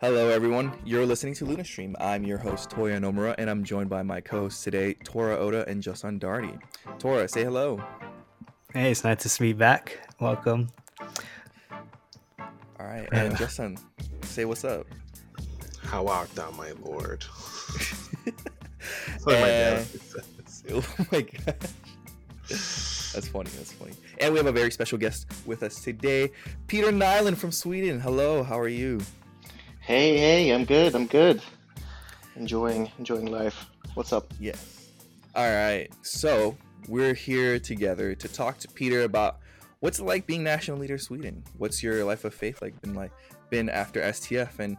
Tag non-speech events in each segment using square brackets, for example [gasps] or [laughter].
Hello, everyone. You're listening to Luna Stream. I'm your host, Toya Nomura, and I'm joined by my co hosts today, Tora Oda and Justin Darty. Tora, say hello. Hey, it's nice to be back. Welcome. All right, and Justin, say what's up. How art thou, my lord? [laughs] That's my dad eh. [laughs] Oh my [laughs] gosh. That's funny. That's funny. And we have a very special guest with us today, Peter Nyland from Sweden. Hello, how are you? Hey, hey, I'm good. I'm good. Enjoying, enjoying life. What's up? Yes. All right. So we're here together to talk to Peter about what's it like being national leader of Sweden. What's your life of faith like been like been after STF, and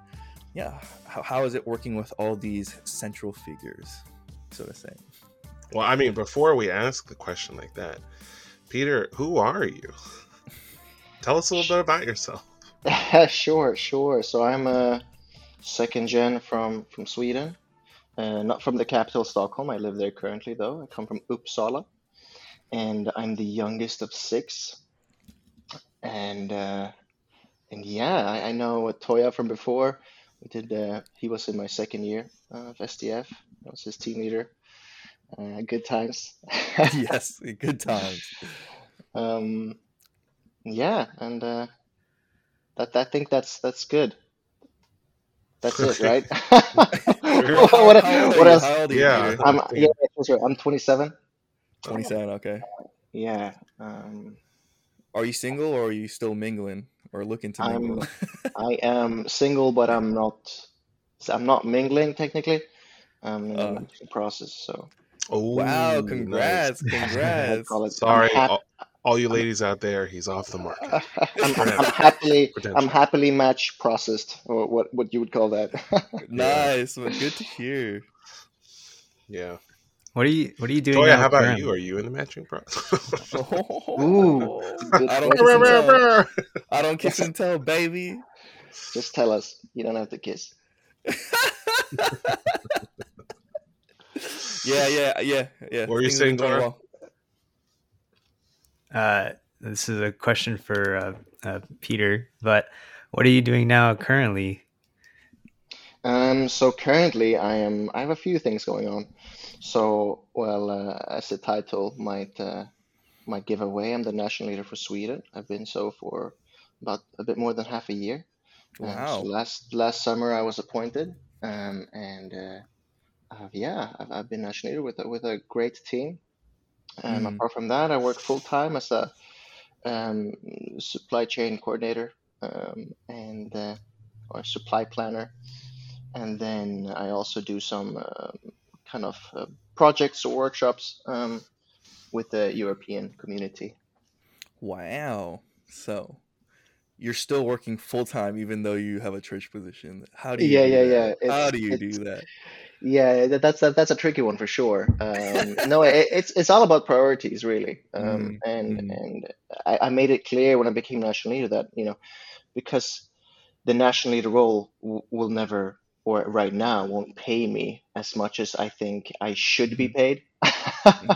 yeah, how, how is it working with all these central figures, so to say? Well, I mean, before we ask the question like that, Peter, who are you? [laughs] Tell us a little bit about yourself. [laughs] sure, sure. So I'm a second gen from from Sweden, uh, not from the capital Stockholm. I live there currently, though. I come from Uppsala, and I'm the youngest of six. And uh, and yeah, I, I know Toya from before. We did. Uh, he was in my second year of STF. I was his team leader. Uh, good times. [laughs] yes, good times. [laughs] Um, yeah, and uh, that I think that's that's good. That's it, right? [laughs] [laughs] what, what else? yeah, I'm yeah, sure. I'm 27. 27. Okay. Yeah. Um, are you single or are you still mingling or looking to mingle? [laughs] I am single, but I'm not. I'm not mingling technically. I'm in uh, the process. So. Oh wow! Congrats! Nice. Congrats! Sorry, all, all, you ladies out there, he's off the market. [laughs] I'm, I'm happily, I'm happily match processed, or what what you would call that. [laughs] [laughs] nice, well, good to hear. Yeah. What are you What are you doing? Toya, how about currently? you? Are you in the matching process? Ooh, I don't, kiss and tell. I don't kiss and tell, baby. Just tell us. You don't have to kiss. yeah, yeah, yeah, yeah. What are you saying, Dora? Well. Uh, this is a question for uh, uh, Peter, but what are you doing now currently? Um, so currently I am, I have a few things going on. So, well, uh, as the title might, uh, might give away, I'm the national leader for Sweden. I've been so for about a bit more than half a year. Wow. Um, so last, last summer I was appointed, um, and, uh, uh, yeah, I've, I've, been national leader with a, with a great team. Um, mm. Apart from that, I work full time as a um, supply chain coordinator um, and uh, or supply planner, and then I also do some uh, kind of uh, projects or workshops um, with the European community. Wow! So you're still working full time even though you have a church position. How do you? Yeah, do yeah, that? yeah. It's, How do you do that? Yeah, that's that, that's a tricky one for sure. Um, no, it, it's it's all about priorities, really. Um, mm, and mm. and I, I, made it clear when I became national leader that you know, because the national leader role w- will never, or right now, won't pay me as much as I think I should be mm-hmm. paid.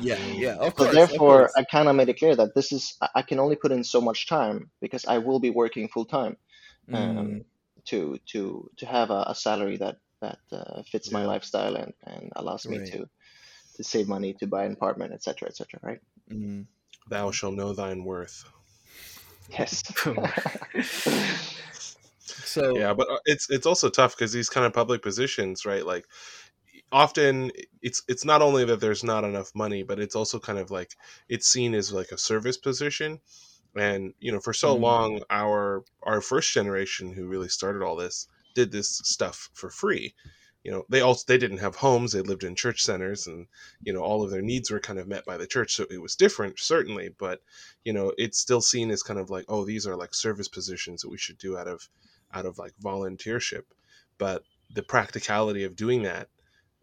yeah, yeah. [laughs] Of course, so therefore, I kind of made it clear that this is I can only put in so much time because I will be working full time um, mm. to to to have a, a salary that that uh, fits yeah. my lifestyle and, and allows me right. to to save money to buy an apartment, etc., etc. right? Mm. Thou shall know thine worth. Yes. [laughs] [laughs] so yeah, but uh, it's it's also tough because these kind of public positions, right? Like often it's it's not only that there's not enough money, but it's also kind of like it's seen as like a service position. And you know, for so mm. long, our our first generation who really started all this did this stuff for free you know they also they didn't have homes they lived in church centers and you know all of their needs were kind of met by the church so it was different certainly but you know it's still seen as kind of like oh these are like service positions that we should do out of out of like volunteership but the practicality of doing that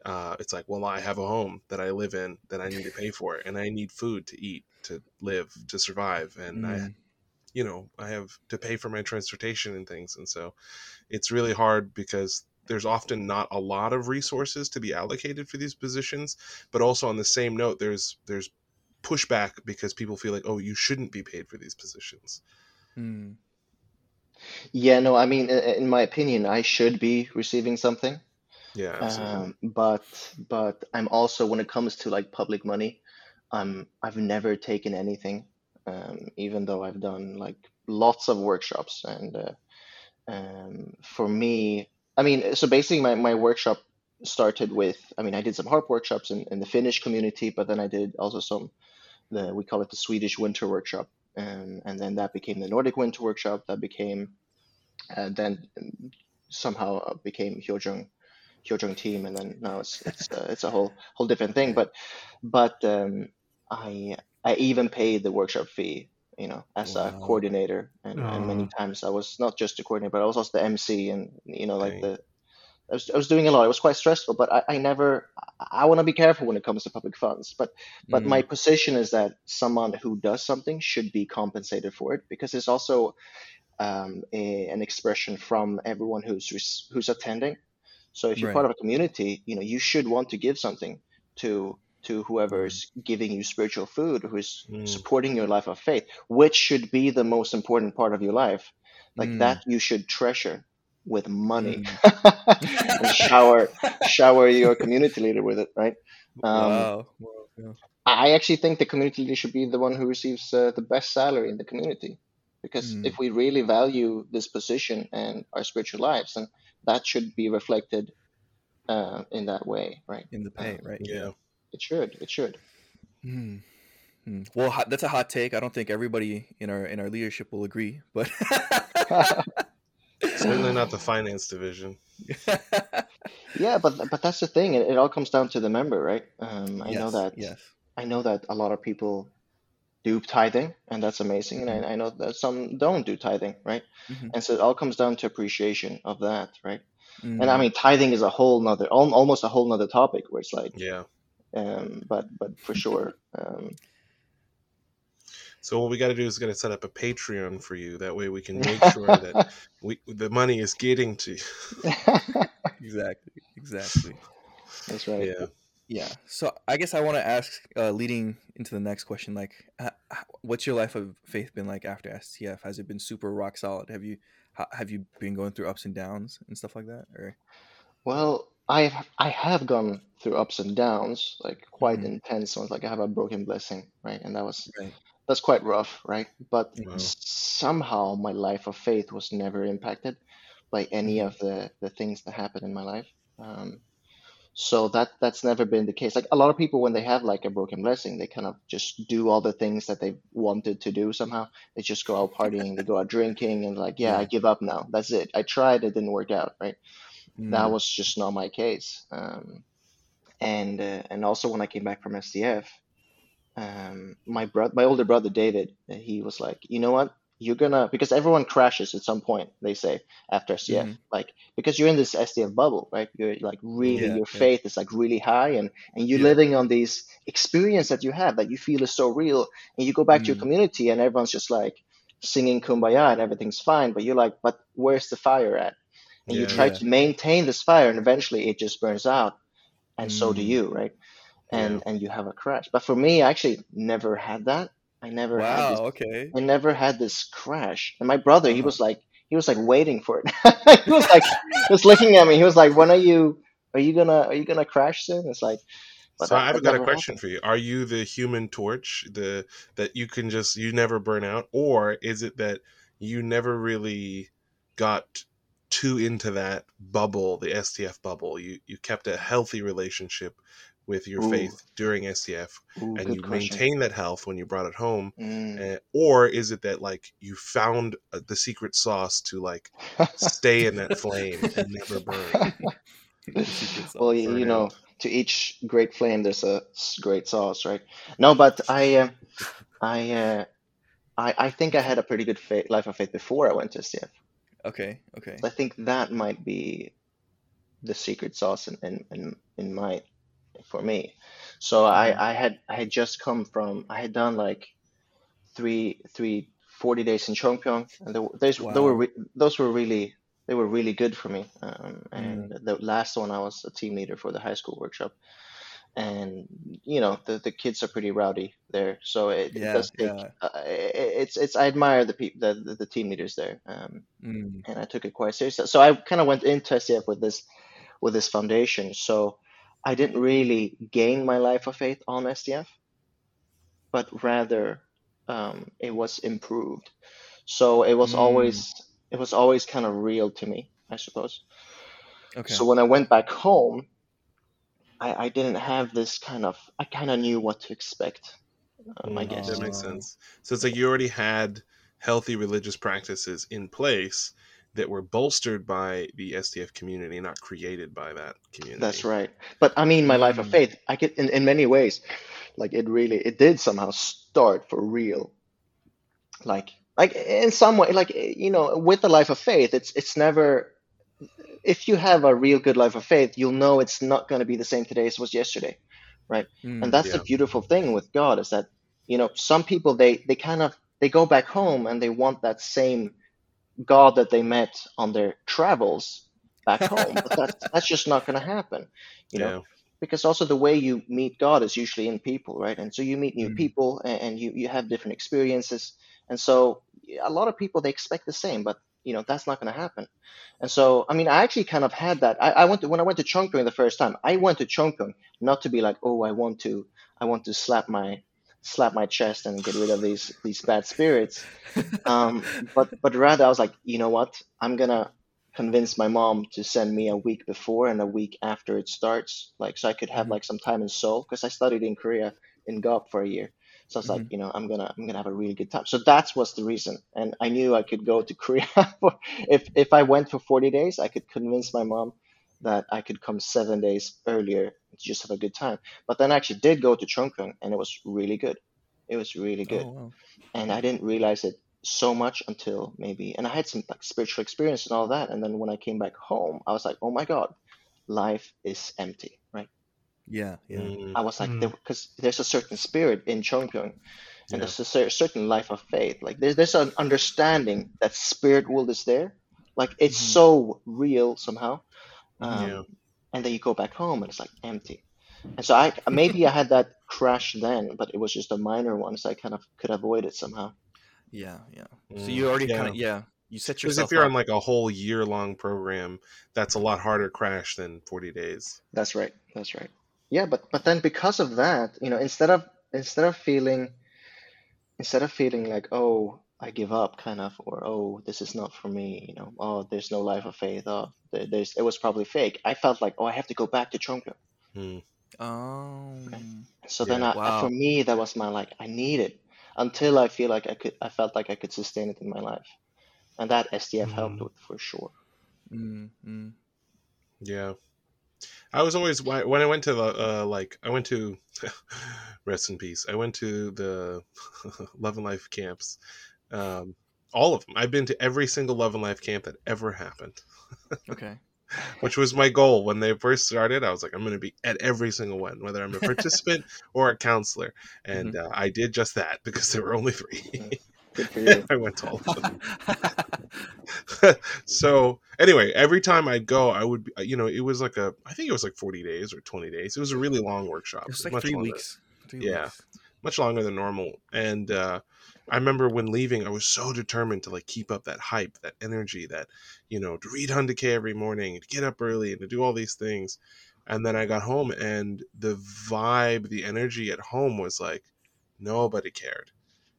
uh, it's like well i have a home that i live in that i need to pay for and i need food to eat to live to survive and mm. i you know i have to pay for my transportation and things and so it's really hard because there's often not a lot of resources to be allocated for these positions but also on the same note there's there's pushback because people feel like oh you shouldn't be paid for these positions hmm. Yeah, no, I mean, in my opinion, I should be receiving something. Yeah. Um, but but I'm also when it comes to like public money, um, I've never taken anything, um, even though I've done like lots of workshops. And uh, um, for me, I mean, so basically my, my workshop started with, I mean, I did some harp workshops in, in the Finnish community, but then I did also some, the we call it the Swedish Winter Workshop. And, and then that became the Nordic Winter Workshop. That became, uh, then somehow became Hyojung Hyojung team, and then now it's it's uh, it's a whole whole different thing. But but um, I I even paid the workshop fee, you know, as a coordinator, and, and many times I was not just the coordinator, but I was also the MC, and you know, like Dang. the I was, I was doing a lot. It was quite stressful, but I, I never I, I want to be careful when it comes to public funds. But but Mm, my position is that someone who does something should be compensated for it because it's also um, a, an expression from everyone who's who's attending. So if you're right. part of a community, you know you should want to give something to to whoever is giving you spiritual food, who is Mm, supporting your life of faith, which should be the most important part of your life. Like mm, that, you should treasure with money mm. [laughs] and shower shower your community leader with it, right? Um, Wow. Wow. Yeah. I actually think the community leader should be the one who receives uh, the best salary in the community. Because Mm, if we really value this position and our spiritual lives, then that should be reflected uh, in that way, right? in the pay, Um, right? yeah. It should. It should. Mm, mm. Well, hot, that's a hot take. I don't think everybody in our in our leadership will agree, but [laughs] Certainly not the finance division. [laughs] yeah, but but that's the thing. It, it all comes down to the member, right? Um, I know that. yes. I know that a lot of people do tithing, and that's amazing. And hmm I, I know that some don't do tithing, right? hmm And so it all comes down to appreciation of that, right? And I Mm, mean, tithing is a whole nother, al- almost a whole nother topic where it's like, Yeah. Um, but but for sure, um, So what we got to do is got to set up a Patreon for you. That way we can make sure that [laughs] we the money is getting to you. [laughs] exactly, exactly. that's right. Yeah. Yeah. So I guess I want to ask, uh, leading into the next question, like, uh, what's your life of faith been like after STF? Has it been super rock solid? Have you have you been going through ups and downs and stuff like that? Or Well, I I have gone through ups and downs, like quite Mhm. intense ones. Like I have a broken blessing, right? And that was right. that's quite rough, right? But Wow. s- somehow my life of faith was never impacted by any Mhm. of the the things that happened in my life. Um, so that that's never been the case. Like a lot of people, when they have like a broken blessing, they kind of just do all the things that they wanted to do somehow. They just go out partying, they go out drinking, and like, yeah, I give up now. That's it. I tried, it didn't work out, right? That Mm, was just not my case. Um, and uh, and also when I came back from STF, um, my brother, my older brother David, he was like, you know what? You're gonna because everyone crashes at some point. They say after STF, Mhm. like because you're in this STF bubble, right? You're like really Yeah. your Yeah. faith is like really high, and and you're Yeah. living on these experience that you have that you feel is so real, and you go back to your Mm, community and everyone's just like singing kumbaya and everything's fine, but you're like, but where's the fire at? And you try yeah. to maintain this fire, and eventually it just burns out, and so do Mm, you, right? Yeah. and and you have a crash. But for me, I actually never had that. I never had this. wow. Okay. I never had this crash. And my brother, he Uh-huh. was like, he was like waiting for it. [laughs] he was like, he was looking at me. He was like, when are you? Are you gonna? Are you gonna crash soon? It's like, but So that, I've that got a question happened. for you. Are you the human torch, the that you can just you never burn out, or is it that you never really got too into that bubble, the STF bubble? You you kept a healthy relationship with your Ooh, faith during STF, ooh, and you question. maintained that health when you brought it home, Mm. uh, or is it that like you found uh, the secret sauce to like stay in that flame and never burn, [laughs] well, you, you know, to each great flame, there's a great sauce, right? No, but I, uh, [laughs] I, uh, I, I think I had a pretty good faith, life of faith before I went to STF. Okay. Okay. I think that might be the secret sauce in in in, in my for me. So I Mm, I had I had just come from I had done like three three 40 days in Chongpyeong and there, those they were re- those were really they were really good for me. Um, Mm, and the last one I was a team leader for the high school workshop. And you know the the kids are pretty rowdy there, so it, it does take. yeah. Uh, it, it's it's I admire the people the, the the team leaders there, um, Mm, and I took it quite seriously. So I kind of went into STF with this with this foundation. So I didn't really gain my life of faith on STF, but rather um, it was improved. So it was Mm. always it was always kind of real to me, I suppose. okay. So when I went back home, I, I didn't have this kind of I kind of knew what to expect. Um, I guess. that makes sense. So it's like you already had healthy religious practices in place that were bolstered by the STF community, not created by that community. That's right. But I mean, my life of Mm. faith, I could in, in many ways, like it really it did somehow start for real. Like like in some way, like you know, with the life of faith, it's it's never if you have a real good life of faith, you'll know it's not going to be the same today as it was yesterday, right? Mm, And that's yeah. the beautiful thing with God is that you know some people they they kind of they go back home and they want that same God that they met on their travels back home, but that's [laughs] that's just not going to happen, you know Yeah. because also the way you meet God is usually in people, right? And so you meet new Mm. people and, and you, you have different experiences. And so a lot of people, they expect the same, but you know, that's not going to happen. And so, I mean, I actually kind of had that. I, I went to, when I went to Chongpyeong the first time, I went to Chongpyeong not to be like, oh, I want to, I want to slap my, slap my chest and get rid of these, these bad spirits. [laughs] Um, but, but rather I was like, you know what? I'm going to convince my mom to send me a week before and a week after it starts, like so I could have Mhm. like some time in Seoul because I studied in Korea in GOP for a year. So I was like, Mhm. you know, I'm gonna I'm gonna have a really good time. So that was the reason, and I knew I could go to [laughs] Korea for if if I went for 40 days, I could convince my mom that I could come seven days earlier to just have a good time. But then I actually did go to Chongpyeong, and it was really good. It was really good oh, wow. and I didn't realize it so much until maybe, and I had some like spiritual experience and all that, and then when I came back home, I was like, oh my God, life is empty? Yeah, yeah. Mm, I was like, Mm. there, because there's a certain spirit in Chongpyong, and Yeah. there's a cer- certain life of faith. Like there's there's an understanding that spirit world is there, like it's Mhm. so real somehow. Um, Yeah. And then you go back home and it's like empty. And so I maybe I had that [laughs] crash then, but it was just a minor one, so I kind of could avoid it somehow. Yeah, yeah. So Mm, you already yeah. kind of yeah, you set yourself Because if you're up. on like a whole year long program, that's a lot harder crash than 40 days. That's right. That's right. Yeah, but but then because of that, you know, instead of instead of feeling instead of feeling like, oh, I give up, kind of, or oh, this is not for me, you know, oh, there's no life of faith, oh, there's it was probably fake. I felt like, oh, I have to go back to Chongpyeong. Mm, Oh. So then I, Wow. for me, that was my like, I need it until I feel like I could, I felt like I could sustain it in my life, and that STF helped Mm. with for sure. Mm, mm. yeah. I was always when I went to the uh, like I went to [laughs] rest in peace. I went to the [laughs] Love and Life camps, um, all of them. I've been to every single Love and Life camp that ever happened, Okay. [laughs] which was my goal when they first started. I was like, I'm going to be at every single one, whether I'm a participant or a counselor, and uh, I did just that because there were only three. Good for you. [laughs] I went to all of them. [laughs] so anyway, every time I'd go, I would, you know, it was like a, I think it was like 40 days or 20 days. It was a really long workshop. It was like much three longer, weeks. Three Yeah. weeks. much longer than normal. And uh, I remember when leaving, I was so determined to like keep up that hype, that energy, that you know, to read Hoon Dok every morning, and to get up early, and to do all these things. And then I got home, and the vibe, the energy at home was like nobody cared.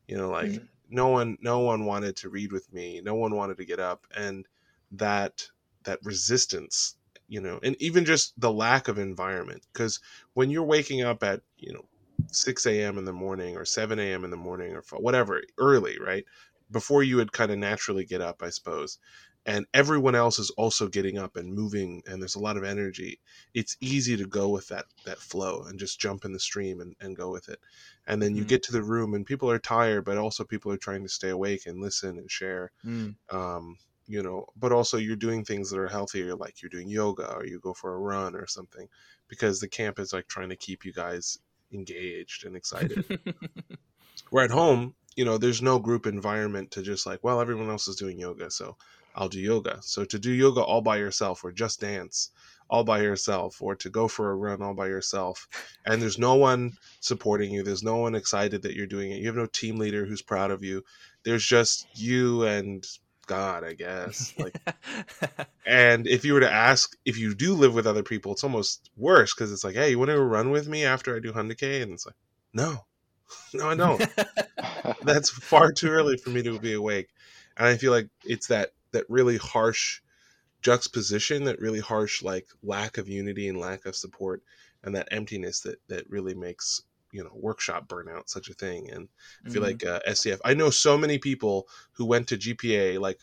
You know, like Mm. No one, no one wanted to read with me. No one wanted to get up, and that that resistance, you know, and even just the lack of environment. Because when you're waking up at you know 6 a.m. in the morning or 7 a.m. in the morning or whatever early, right? Before you would kind of naturally get up, I suppose. And everyone else is also getting up and moving, and there's a lot of energy. It's easy to go with that that flow and just jump in the stream and, and go with it. And then you Mhm. get to the room, and people are tired, but also people are trying to stay awake and listen and share Mm, um, you know, but also you're doing things that are healthier, like you're doing yoga or you go for a run or something, because the camp is like trying to keep you guys engaged and excited. [laughs] Where at home, you know, there's no group environment to just like, well, everyone else is doing yoga, so I'll do yoga. So to do yoga all by yourself or just dance all by yourself or to go for a run all by yourself and there's no one supporting you there's no one excited that you're doing it you have no team leader who's proud of you there's just you and god i guess [laughs] like and if you were to ask if you do live with other people it's almost worse because it's like hey you want to run with me after i do Hoon Dok and it's like no [laughs] no i don't. [laughs] That's far too early for me to be awake and i feel like it's that that really harsh juxtaposition that really harsh like lack of unity and lack of support and that emptiness that that really makes you know workshop burnout such a thing. And i feel Mhm. like uh, stf i know so many people who went to gpa like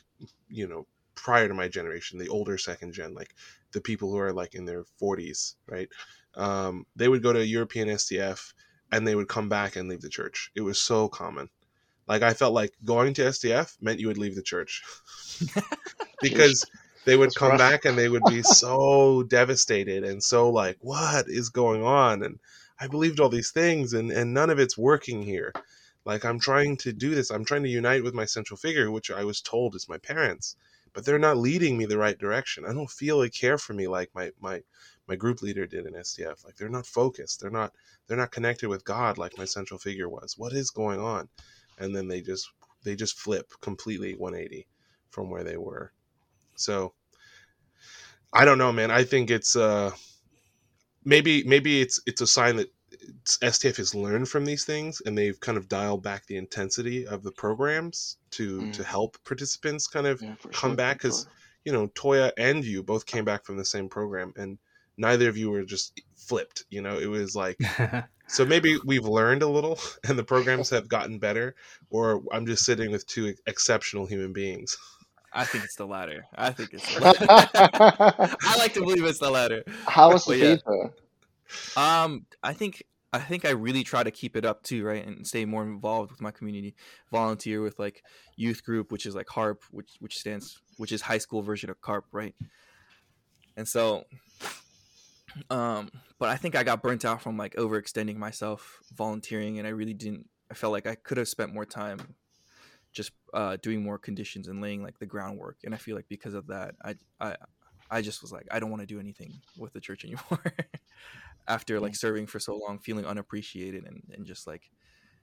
you know prior to my generation the older second gen like the people who are like in their 40s right? Um, they would go to european STF and they would come back and leave the church. It was so common. Like i felt like going to STF meant you would leave the church. [laughs] Because they would come rough. back and they would be so devastated and so like what is going on? And i believed all these things and and none of it's working here. Like i'm trying to do this. I'm trying to unite with my central figure which i was told is my parents but they're not leading me the right direction. I don't feel they care for me like my my my group leader did in stf like they're not focused. They're not they're not connected with god like my central figure was. What is going on? And then they just they just flip completely 180 from where they were. So I don't know, man. I think it's uh maybe maybe it's it's a sign that STF has learned from these things and they've kind of dialed back the intensity of the programs to Mm. to help participants kind of Yeah, come sure, back because sure. you know Toya and you both came back from the same program and neither of you were just flipped. You know, it was like [laughs] so maybe we've learned a little [laughs] and the programs have gotten better, or I'm just sitting with two exceptional human beings. I think it's the latter. I think it's the [laughs] latter. I like to believe it's the latter. How was the yeah. Um, I think I think I really try to keep it up too, right, and stay more involved with my community. Volunteer with like youth group, which is like HARP, which which stands which is high school version of CARP, right? And so, um, but I think I got burnt out from like overextending myself volunteering, and I really didn't. I felt like I could have spent more time just uh, doing more conditions and laying like the groundwork. And I feel like because of that, I I I just was like, I don't want to do anything with the church [laughs] anymore. After like serving for so long, feeling unappreciated and, and just like,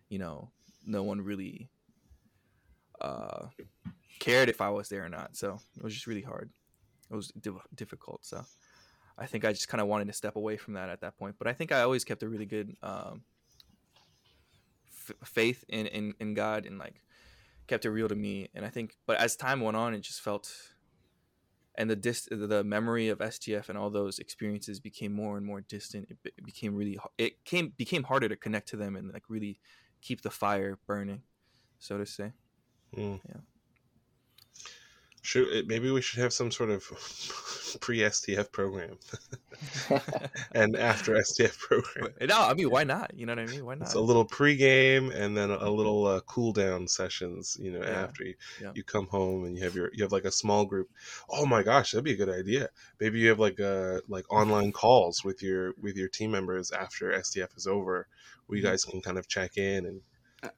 you know, no one really uh, cared if I was there or not. So it was just really hard. It was div- difficult. So I think I just kind of wanted to step away from that at that point. But I think I always kept a really good um, f- faith in, in in God and like kept it real to me. And I think, but as time went on, it just felt, and the dis- the memory of STF and all those experiences became more and more distant. It, it became really, it came became harder to connect to them and like really keep the fire burning, so to say. Mm. Yeah. Should it- maybe we should have some sort of [laughs] pre STF program [laughs] and after STF program. No, I mean, why not? You know what I mean? Why not? It's a little pregame and then a little uh, cool down sessions. You know, Yeah, after you, yeah. you come home and you have your you have like a small group. Oh my gosh, that'd be a good idea. Maybe you have like uh like online calls with your with your team members after STF is over, where you Mhm. guys can kind of check in and.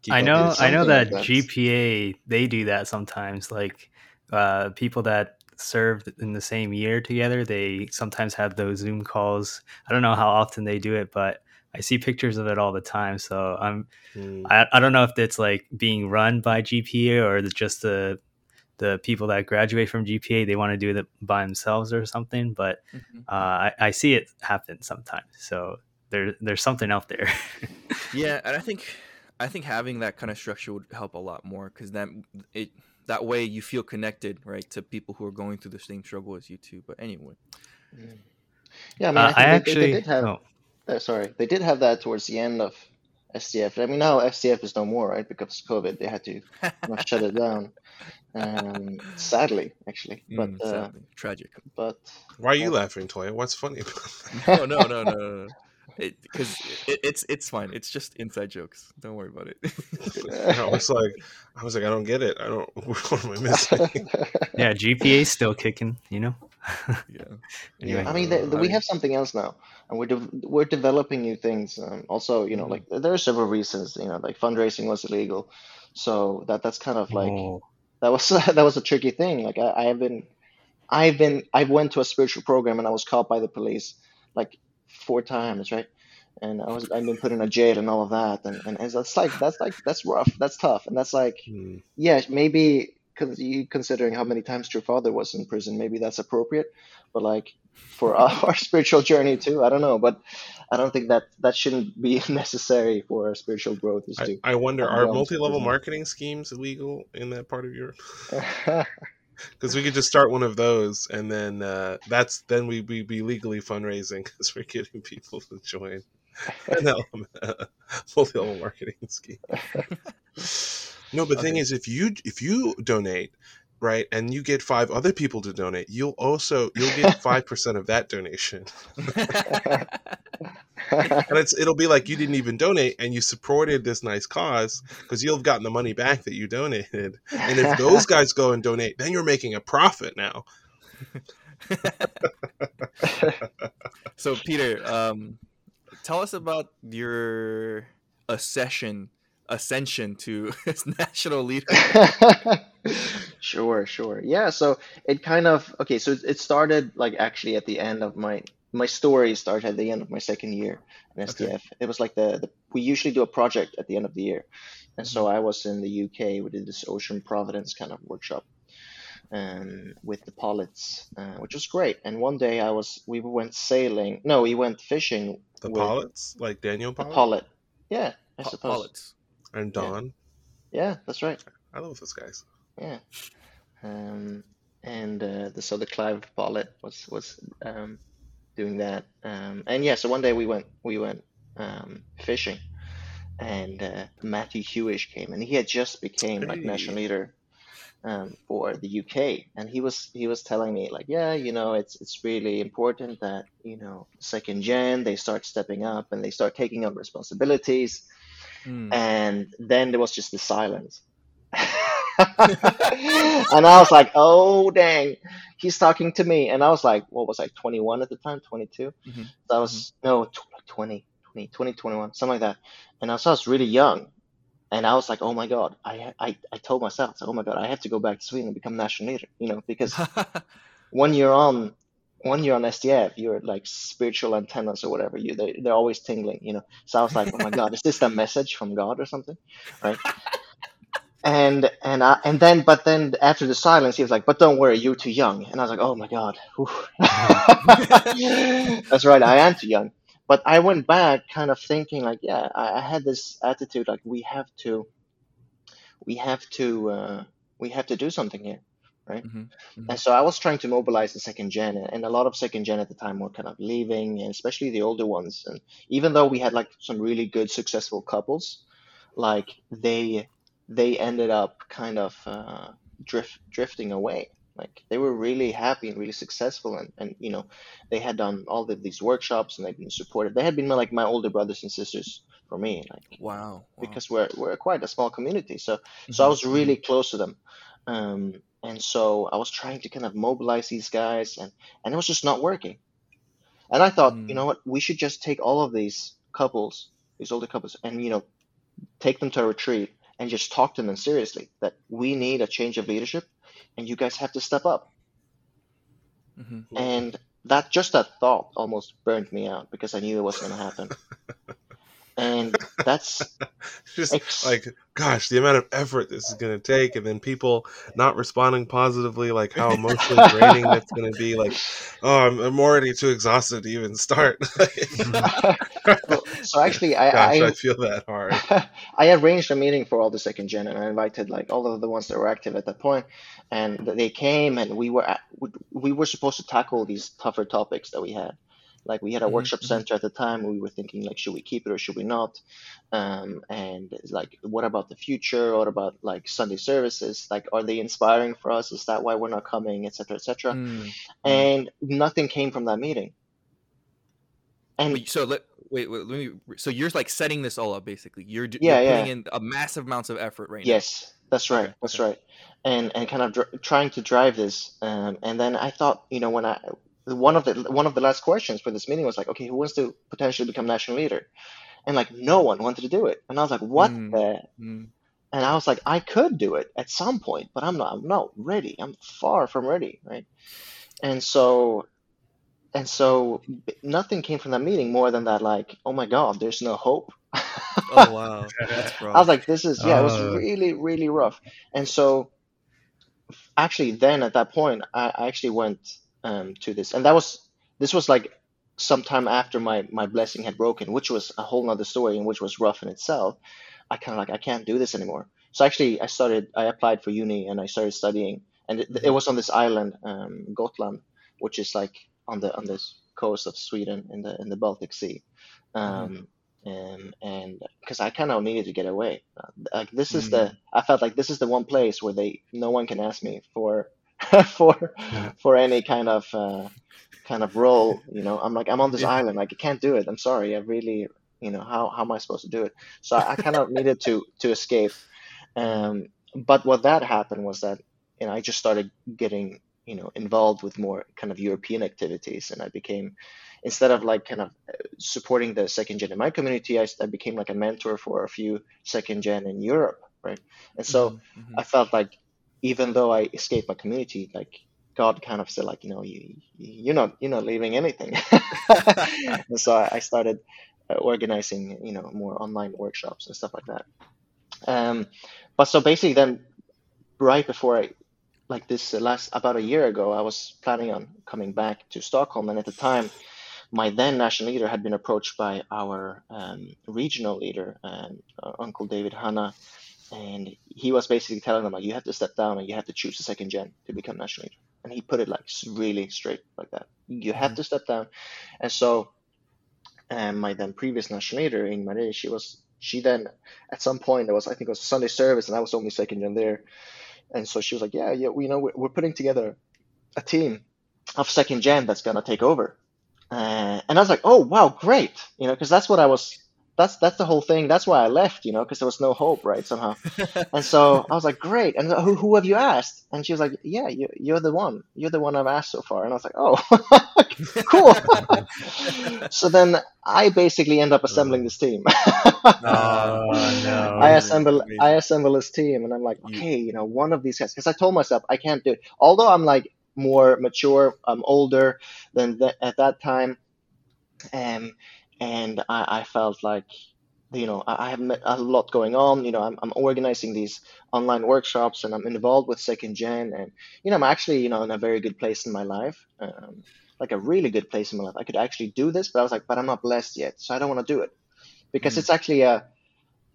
keep I know. I know something that like that. GPA they do that sometimes. Like uh, people that served in the same year together, they sometimes have those Zoom calls. I don't know how often they do it, but I see pictures of it all the time. So I'm. Mm. I, I don't know if it's like being run by GPA or just the the people that graduate from GPA they want to do it by themselves or something. But Mhm. uh, I, I see it happen sometimes. So there there's something out there. [laughs] yeah and i think i think having that kind of structure would help a lot more because then it that way you feel connected right to people who are going through the same struggle as you too but anyway Mm. Yeah, I mean, Uh, I think I they, they- actually. they did have. oh. uh, sorry, they did have that towards the end of STF. I mean, now STF is no more, right? Because of COVID, they had to [laughs] you know, shut it down. Um, sadly, actually, but Mm, uh, tragic but Why are you uh, laughing, Toya? What's funny about that? no no no no no no because it, it's it's fine it's just inside jokes don't worry about it [laughs] I was like, I was like, I don't get it. I don't. [laughs] What am I missing? [laughs] Yeah, GPA's still kicking. You know. yeah Anyway. I mean, the, the, we have something else now, and we're de- we're developing new things. Um, also, you know, Mhm. like there are several reasons. You know, like fundraising was illegal, so that that's kind of like Oh, that was that was a tricky thing. Like I, I have been, I've been, I went to a spiritual program and I was caught by the police like four times, right? And I was I've been put in a jail and all of that, and and, and that's like that's like that's rough, that's tough, and that's like Hmm. yeah maybe because you considering how many times your father was in prison, maybe that's appropriate, but like for our, [laughs] our spiritual journey too, I don't know, but I don't think that that shouldn't be [laughs] necessary for our spiritual growth is I, to I wonder are multi-level marketing schemes illegal in that part of Europe? [laughs] [laughs] Because we could just start one of those, and then uh, that's then we we be legally fundraising because we're getting people to join an [laughs] element, [laughs] multi-level marketing scheme. No, but the thing is, if you if you donate, right, and you get five other people to donate, you'll also you'll get [laughs] five percent of that donation, [laughs] and it's it'll be like you didn't even donate and you supported this nice cause because you'll have gotten the money back that you donated. And if those [laughs] guys go and donate, then you're making a profit now. so Peter, um, tell us about your accession ascension to [laughs] his national leader. [laughs] sure, sure. Yeah, so it kind of okay, so it, started like actually at the end of my my story started at the end of my second year in Okay. It was like the, the we usually do a project at the end of the year. And so I was in the UK, we did this Ocean Providence kind of workshop um, with the Pollets, uh, which was great. And one day I was we went sailing. No, we went fishing The Pollets, like Daniel Pollitt Pollet. Yeah, I suppose. Pollets. And Don. Yeah, that's right. I love those guys. Yeah. Um, and uh, the so the Clive Pollitt was was um, doing that. Um, and yeah, so one day we went we went um, fishing, and uh, Matthew Hewish came, and he had just became like national leader um, for the UK, and he was he was telling me like, yeah, you know, it's it's really important that you know second gen they start stepping up and they start taking on responsibilities, Mm. and then there was just the silence. [laughs] and I was like, oh, dang, he's talking to me. And I was like, what was I, 21 at the time, 22? Mhm. So I was, no, tw- 20, 20, 20, 21, something like that. And I was, I was really young. And I was like, oh my God, I, I, I told myself, oh my God, I have to go back to Sweden and become national leader, you know, because [laughs] when you're on when you're on STF, you're like spiritual antennas or whatever. You they they're always tingling, you know. So I was like, oh my god, is this a message from God or something, right? [laughs] And and I and then but then after the silence, he was like, but don't worry, you're too young. And I was like, oh my god, [laughs] that's right, I am too young. But I went back, kind of thinking like, yeah, I, I had this attitude like we have to, we have to, uh, we have to do something here. Mhm. And so I was trying to mobilize the second gen, and a lot of second gen at the time were kind of leaving, and especially the older ones. And even though we had like some really good, successful couples, like they they ended up kind of uh, drift drifting away. Like they were really happy and really successful, and and you know they had done all of these workshops and they'd been supported. They had been like my older brothers and sisters for me, like Wow. wow. because we're we're quite a small community. So so I Mhm, was really close to them. Um, and so I was trying to kind of mobilize these guys, and, and it was just not working. And I thought, Mm. you know what, we should just take all of these couples, these older couples, and, you know, take them to a retreat and just talk to them seriously that we need a change of leadership and you guys have to step up. mhm. And that just that thought almost burned me out because I knew it wasn't going to happen. [laughs] and that's [laughs] Just Ex- like, gosh, the amount of effort this is going to take, and then people not responding positively, like how emotionally draining that's going to be. Like, [laughs] oh, I'm, I'm already too exhausted to even start. [laughs] so, so actually, I, gosh, I I feel that hard. I arranged a meeting for all the second gen, and I invited like all of the ones that were active at that point, and they came, and we were at, we were supposed to tackle these tougher topics that we had. Like we had a Mhm, workshop mhm. center at the time. We were thinking like, should we keep it or should we not? Um, and like, what about the future? What about like Sunday services? Like, are they inspiring for us? Is that why we're not coming, etc., etc.? Mm. And nothing came from that meeting. And Wait, so let wait, wait, let me. So you're like setting this all up, basically. You're, Yeah, you're yeah. putting in a massive amounts of effort right Yes, that's right. Okay, That's okay. right. And and kind of dr trying to drive this. Um, and then I thought, you know, when I one of the one of the last questions for this meeting was like, okay, who wants to potentially become national leader? And like no one wanted to do it. And I was like, what Mm. the? Mm. and I was like, I could do it at some point, but I'm not. I'm not ready. I'm far from ready, right? And so, and so, nothing came from that meeting more than that. Like, oh my God, there's no hope. [laughs] oh wow, that's rough. [laughs] I was like, this is yeah, it was Oh. really really rough. And so, actually, then at that point, I, I actually went um, to this, and that was this was like sometime after my my blessing had broken, which was a whole nother story, and which was rough in itself. I kind of like I can't do this anymore. So actually, I started. I applied for uni, and I started studying, and it, it was on this island, um, Gotland, which is like on the on the coast of Sweden in the in the Baltic Sea. Um, and and because I kind of needed to get away. Like this is the I felt like this is the one place where they no one can ask me for [laughs] for for any kind of uh, kind of role. You know, I'm like I'm on this Yeah. island. Like I can't do it. I'm sorry. I really you know how how am I supposed to do it? So I, I kind of needed to to escape. Um, but what that happened was that you know I just started getting you know involved with more kind of European activities, and I became instead of like kind of supporting the second gen in my community, I, I became like a mentor for a few second gen in Europe, right? And so Mhm, mhm. I felt like even though I escaped my community, like God kind of said like, you know, you you're not you're not leaving anything. and [laughs] so I, started uh, organizing, you know, more online workshops and stuff like that. Um, but so basically then right before I like this last about a year ago, I was planning on coming back to Stockholm, and at the time, my then national leader had been approached by our um, regional leader, um, uh, Uncle David Hanna, and he was basically telling them like, you have to step down and you have to choose a second gen to become national leader, and he put it like really straight like that. You have to step down, and so, um, my then previous national leader, in Ingmarie, she was she then at some point there was I think it was Sunday service, and I was only second gen there. And so she was like, yeah, yeah, we you know, we're, we're putting together a team of second gen that's gonna take over. Uh, and I was like, oh wow, great, you know, because that's what I was. That's that's the whole thing. That's why I left, you know, because there was no hope, right? Somehow. [laughs] And so I was like, great. And who, who have you asked? And she was like, yeah, you, you're the one. You're the one I've asked so far. And I was like, oh, [laughs] cool. [laughs] so then I basically end up assembling this team. Oh, no. I assemble. I assemble this team and I'm like, okay, you know, one of these guys because I told myself I can't do it. Although I'm like more mature, I'm older than th- at that time, um, and I, I felt like you know I, I have a lot going on. You know, I'm I'm organizing these online workshops and I'm involved with Second Gen, and you know I'm actually you know in a very good place in my life. Um, like a really good place in my life. I could actually do this, but I was like, but I'm not blessed yet, so I don't want to do it because Mm. it's actually a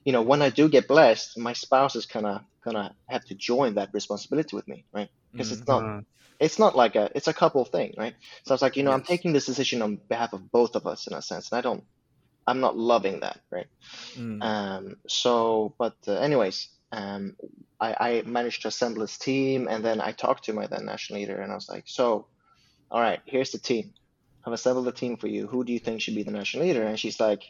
you know, when I do get blessed, my spouse is kind of gonna have to join that responsibility with me, right? Because it's not it's not like a it's a couple thing, right? So I was like, you know, I'm taking this decision on behalf of both of us in a sense, and I don't, I'm not loving that, right? Mm. Um, so, but uh, anyways, um, I, I managed to assemble this team, and then I talked to my then national leader, and I was like, so, all right, here's the team. I've assembled the team for you. Who do you think should be the national leader? And she's like,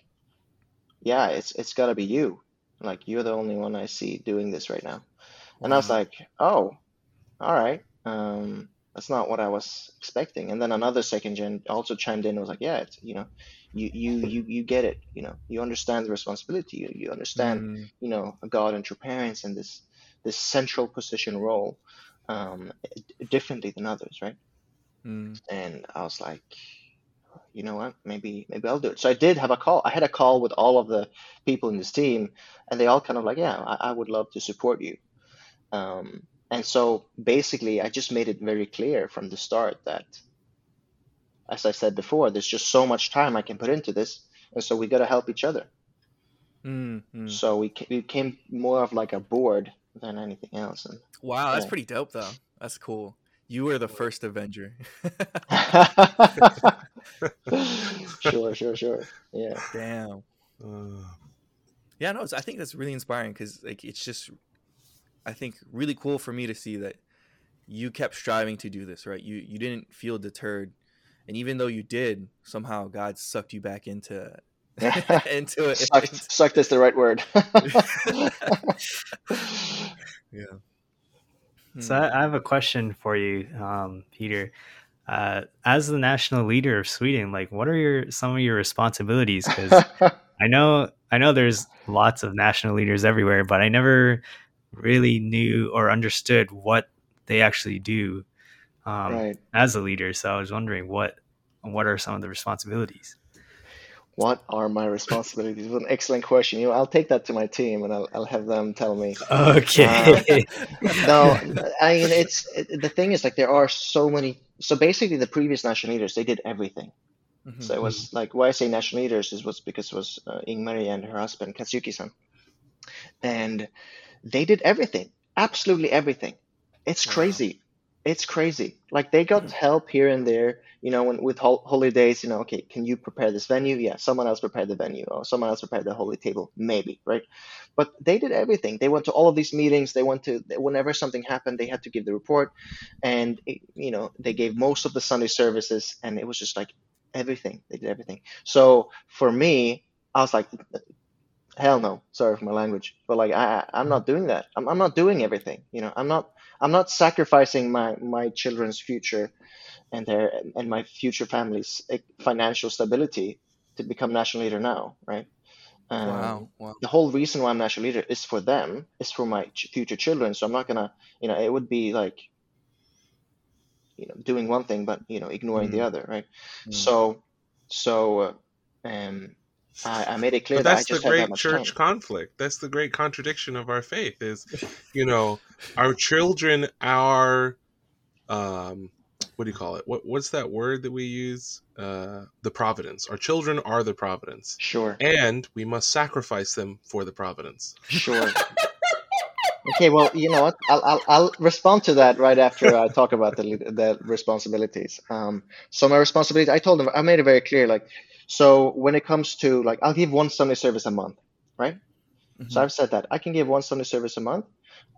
yeah, it's it's got to be you. Like you're the only one I see doing this right now. And I was like, oh, all right. Um, that's not what I was expecting. And then another second gen also chimed in and was like, yeah, it's, you know, you you you you get it. You know, you understand the responsibility. You you understand Mm. you know God and your parents and this this central position role um, differently than others, right? Mm. And I was like, you know what, maybe maybe I'll do it. So I did have a call. I had a call with all of the people in this team, and they all kind of like, yeah, I, I would love to support you. Um, and so basically, I just made it very clear from the start that, as I said before, there's just so much time I can put into this, and so we got to help each other. Mm. Mm. So we ca- we became more of like a board than anything else. And Wow, that's Yeah. pretty dope though. That's cool. You were the first Avenger. [laughs] sure, sure, sure. Yeah. Damn. Uh, Yeah, no, it's, I think that's really inspiring because like it's just, I think really cool for me to see that you kept striving to do this, right? You you didn't feel deterred, and even though you did, somehow God sucked you back into [laughs] into it. sucked, sucked is the right word. [laughs] yeah. So I, I have a question for you, um, Peter. Uh, as the national leader of Sweden, like, what are your some of your responsibilities? Because [laughs] I know I know there's lots of national leaders everywhere, but I never really knew or understood what they actually do um, Right. as a leader. So I was wondering what what are some of the responsibilities? What are my responsibilities? What an excellent question. You know, I'll take that to my team and I'll, I'll have them tell me. Okay. [laughs] No, I mean it's it, the thing is like there are so many. So basically, the previous national leaders they did everything. Mhm. So it was like why I say national leaders is was because it was uh, Ingmari and her husband Katsuki-san, and they did everything, absolutely everything. It's Wow. crazy. It's crazy. Like they got hmm. help here and there, you know, when with hol- holidays, you know, okay, can you prepare this venue? Yeah, someone else prepared the venue, or someone else prepared the holy table, maybe, right? But they did everything. They went to all of these meetings. They went to whenever something happened, they had to give the report, and it, you know, they gave most of the Sunday services, and it was just like everything. They did everything. So for me, I was like, hell no. Sorry for my language, but like I, I'm not doing that. I'm, I'm not doing everything. You know, I'm not. I'm not sacrificing my my children's future and their and my future family's eh, financial stability to become national leader now, right? Um, Wow. Wow. the whole reason why I'm national leader is for them, is for my ch- future children. So I'm not gonna, you know, it would be like, you know, doing one thing but you know ignoring the Mm. other, right? Mm. So, so, uh, um, I, I made it clear But that that's the that great church time. conflict. That's the great contradiction of our faith is, you know, our children are um what do you call it? What what's that word that we use? Uh the providence. Our children are the providence. Sure, And we must sacrifice them for the providence. sure. [laughs] Okay, well, you know what? I'll, I'll, I'll respond to that right after I talk about the the responsibilities. Um, so my responsibility, I told them, I made it very clear. Like, so when it comes to like, I'll give one Sunday service a month, right? So Mhm. I've said that I can give one Sunday service a month.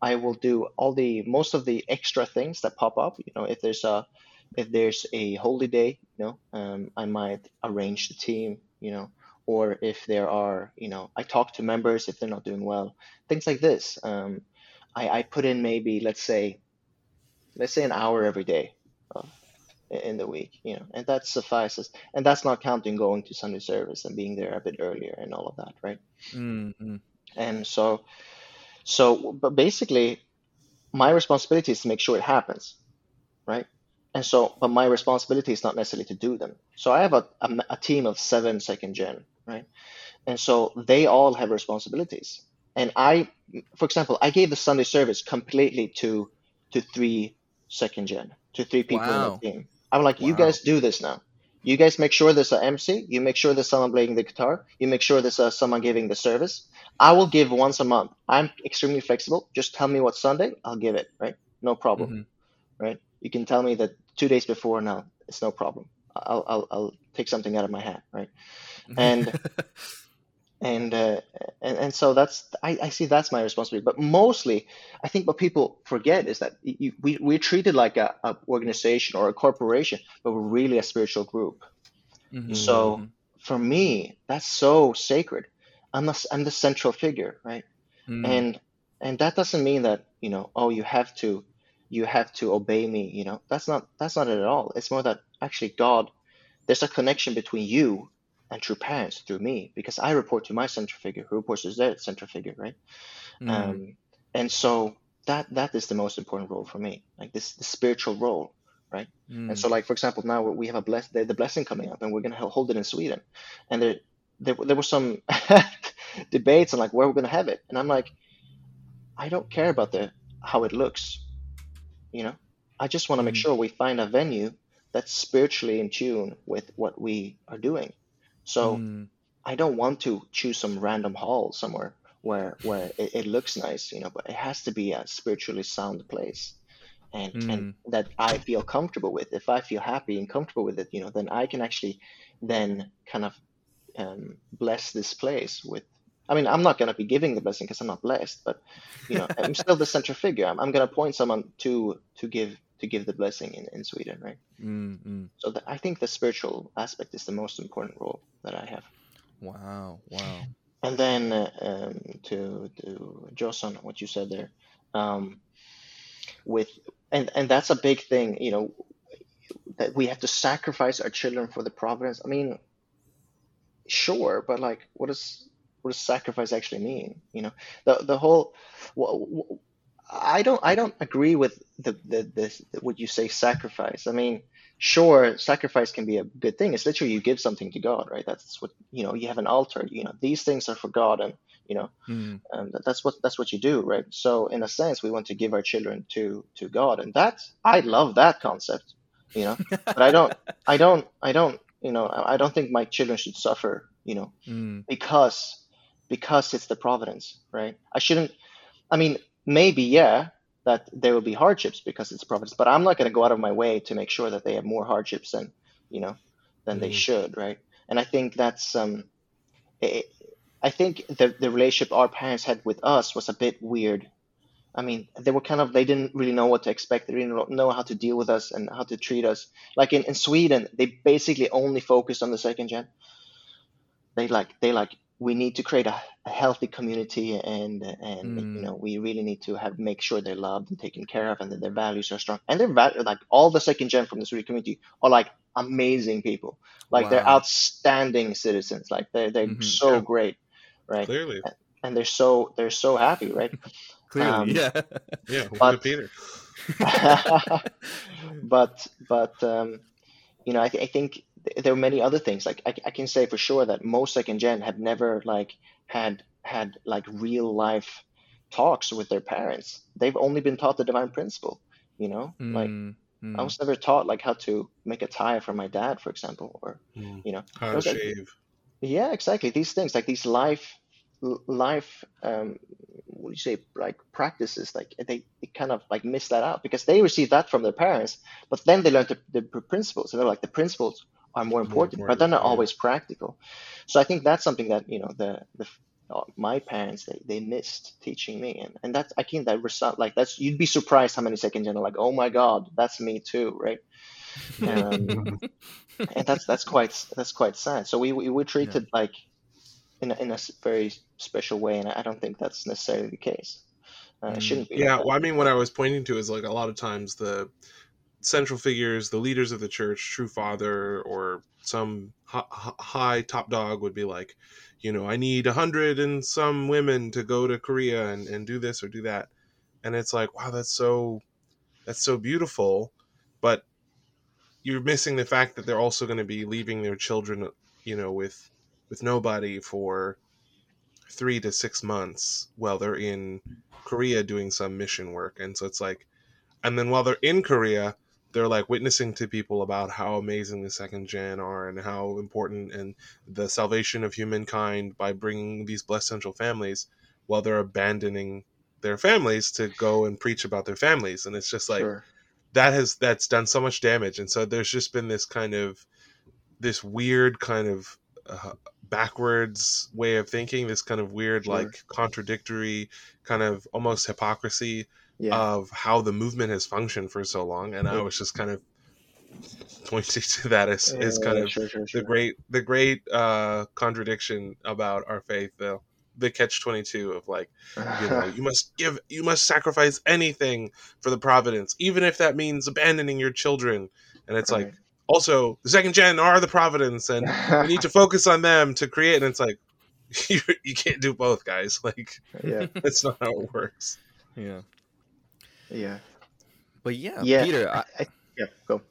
I will do all the most of the extra things that pop up. You know, if there's a if there's a holy day, you know, um, I might arrange the team. You know, or if there are, you know, I talk to members if they're not doing well, things like this. Um, I, I put in maybe let's say let's say an hour every day in the week, you know, and that suffices. And that's not counting going to Sunday service and being there a bit earlier and all of that, right? Mm, mm. And so, so, but basically, my responsibility is to make sure it happens, right? And so, but my responsibility is not necessarily to do them. So I have a, a, a team of seven second gen, right? And so they all have responsibilities. And I, for example, I gave the Sunday service completely to to three second gen, to three people in the team. I'm like, you guys do this now. You guys make sure there's a MC. You make sure there's someone playing the guitar. You make sure there's uh, someone giving the service. I will give once a month. I'm extremely flexible. Just tell me what Sunday, I'll give it. Right? No problem. Mhm. Right? You can tell me that two days before. Now it's no problem. I'll I'll, I'll take something out of my hat. Right? [laughs] And and uh, and and so that's I, I see that's my responsibility. But mostly, I think what people forget is that you, we we're treated like a, a organization or a corporation, but we're really a spiritual group. Mhm, So mhm, for me, that's so sacred. I'm the, I'm the central figure, right? mm. And and that doesn't mean that you know, oh, you have to you have to obey me. You know, that's not that's not it at all. It's more that actually God, there's a connection between you and true parents through me because I report to my central figure who reports to their central figure, right? Mm. Um, and so that that is the most important role for me, like this the spiritual role, right? And Mm. so, like for example, now we have a bless the, the blessing coming up, and we're gonna hold it in Sweden, and there there, there were some [laughs] debates on like where we're gonna have it, and I'm like, I don't care about the how it looks, you know, I just want to make Mhm. sure we find a venue that's spiritually in tune with what we are doing. So Mm. I don't want to choose some random hall somewhere where where it, it looks nice, you know, but it has to be a spiritually sound place and and Mm. that I feel comfortable with. If I feel happy and comfortable with it, you know, then I can actually then kind of um, bless this place with. I mean, I'm not going to be giving the blessing because I'm not blessed, but you know, I'm [laughs] still the central figure. I'm, I'm going to point someone to to give to give the blessing in, in Sweden, right? Mm, mm. So the, I think the spiritual aspect is the most important role that I have. Wow. Wow. And then uh, um, to to Johnson, what you said there, um, with and and that's a big thing, you know, that we have to sacrifice our children for the providence. I mean, sure, but like, what is what does sacrifice actually mean? You know, the the whole. I don't I don't agree with the the, the what you say sacrifice. I mean, sure, sacrifice can be a good thing. It's literally you give something to God, right? That's what you know. You have an altar. You know, these things are for God, and you know, mm. um, that, that's what that's what you do, right? So in a sense, we want to give our children to to God, and that I love that concept, you know. but I don't, [laughs] I don't, I don't, you know, I don't think my children should suffer, you know, mm. because because it's the providence, right? I shouldn't. I mean, maybe yeah, that there will be hardships because it's providence, but I'm not going to go out of my way to make sure that they have more hardships than you know than mm. they should, right? And I think that's um, it, I think the the relationship our parents had with us was a bit weird. I mean, they were kind of they didn't really know what to expect. They didn't know how to deal with us and how to treat us. Like in, in Sweden, they basically only focused on the second gen. They like they like we need to create a, a healthy community and and mm. you know we really need to have make sure they're loved and taken care of and that their values are strong and they're like all the second gen from the Swedish community are like amazing people like wow. they're outstanding citizens like they're they're mm-hmm. so yeah. great right? Clearly. And they're so they're so happy, right? [laughs] Clearly, um, yeah, yeah. [laughs] But, Peter. [laughs] but but um, you know, I, th- I think there are many other things. Like I, I can say for sure that most second gen have never like had had like real life talks with their parents. They've only been taught the divine principle. You know, mm, like mm. I was never taught like how to make a tie for my dad, for example, or mm. you know, how to shave. Yeah, exactly. These things like these life life um what do you say like practices like they, they kind of like miss that out because they receive that from their parents but then they learn the, the principles and they're like the principles are more important, more important but they're not yeah. always practical so i think that's something that you know the the uh, my parents they, they missed teaching me and, and that's i think that result like that's you'd be surprised how many second gen are like oh my god that's me too right um, [laughs] and that's that's quite that's quite sad. So we we were treated yeah. like in a, in a very special way, and I don't think that's necessarily the case. Uh, it shouldn't be. Yeah, well, I mean, what I was pointing to is like a lot of times the central figures, the leaders of the church, true father, or some high top dog would be like, you know, I need a hundred and some women to go to Korea and, and do this or do that. And it's like, wow, that's so, that's so beautiful. But you're missing the fact that they're also going to be leaving their children, you know, with with nobody for three to six months while they're in Korea doing some mission work. And so it's like, and then while they're in Korea, they're like witnessing to people about how amazing the second gen are and how important and the salvation of humankind by bringing these blessed central families while they're abandoning their families to go and preach about their families. And it's just like, sure that has that's done so much damage and so there's just been this kind of this weird kind of uh, backwards way of thinking this kind of weird sure. like contradictory kind of almost hypocrisy yeah. of how the movement has functioned for so long and i was just kind of pointing [laughs] to that as, yeah, as kind of sure, sure, the great the great uh contradiction about our faith though. The catch 22 of like you know [laughs] you must give you must sacrifice anything for the providence even if that means abandoning your children. And it's right. like also the second gen are the providence and we need to [laughs] focus on them to create and it's like you, you can't do both guys. Like yeah. that's not how it works. Yeah yeah. But yeah, yeah peter I, I, yeah go.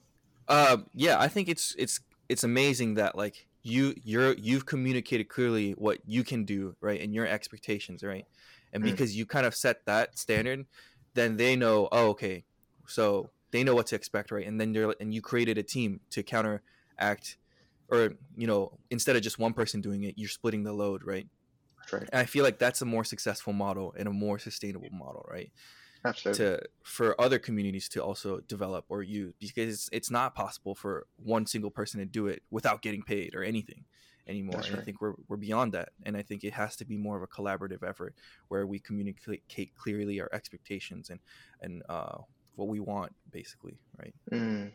Uh yeah i think it's it's it's amazing that like you you're you've communicated clearly what you can do right and your expectations right? And mm. because you kind of set that standard then they know oh okay so they know what to expect right? And then you're and you created a team to counteract or you know instead of just one person doing it you're splitting the load right? Right. And i feel like that's a more successful model and a more sustainable model right Absolutely. to for other communities to also develop or use because it's not possible for one single person to do it without getting paid or anything anymore. and I think we're we're beyond that, and I think it has to be more of a collaborative effort where we communicate clearly our expectations and and uh, what we want, basically, right? Mm.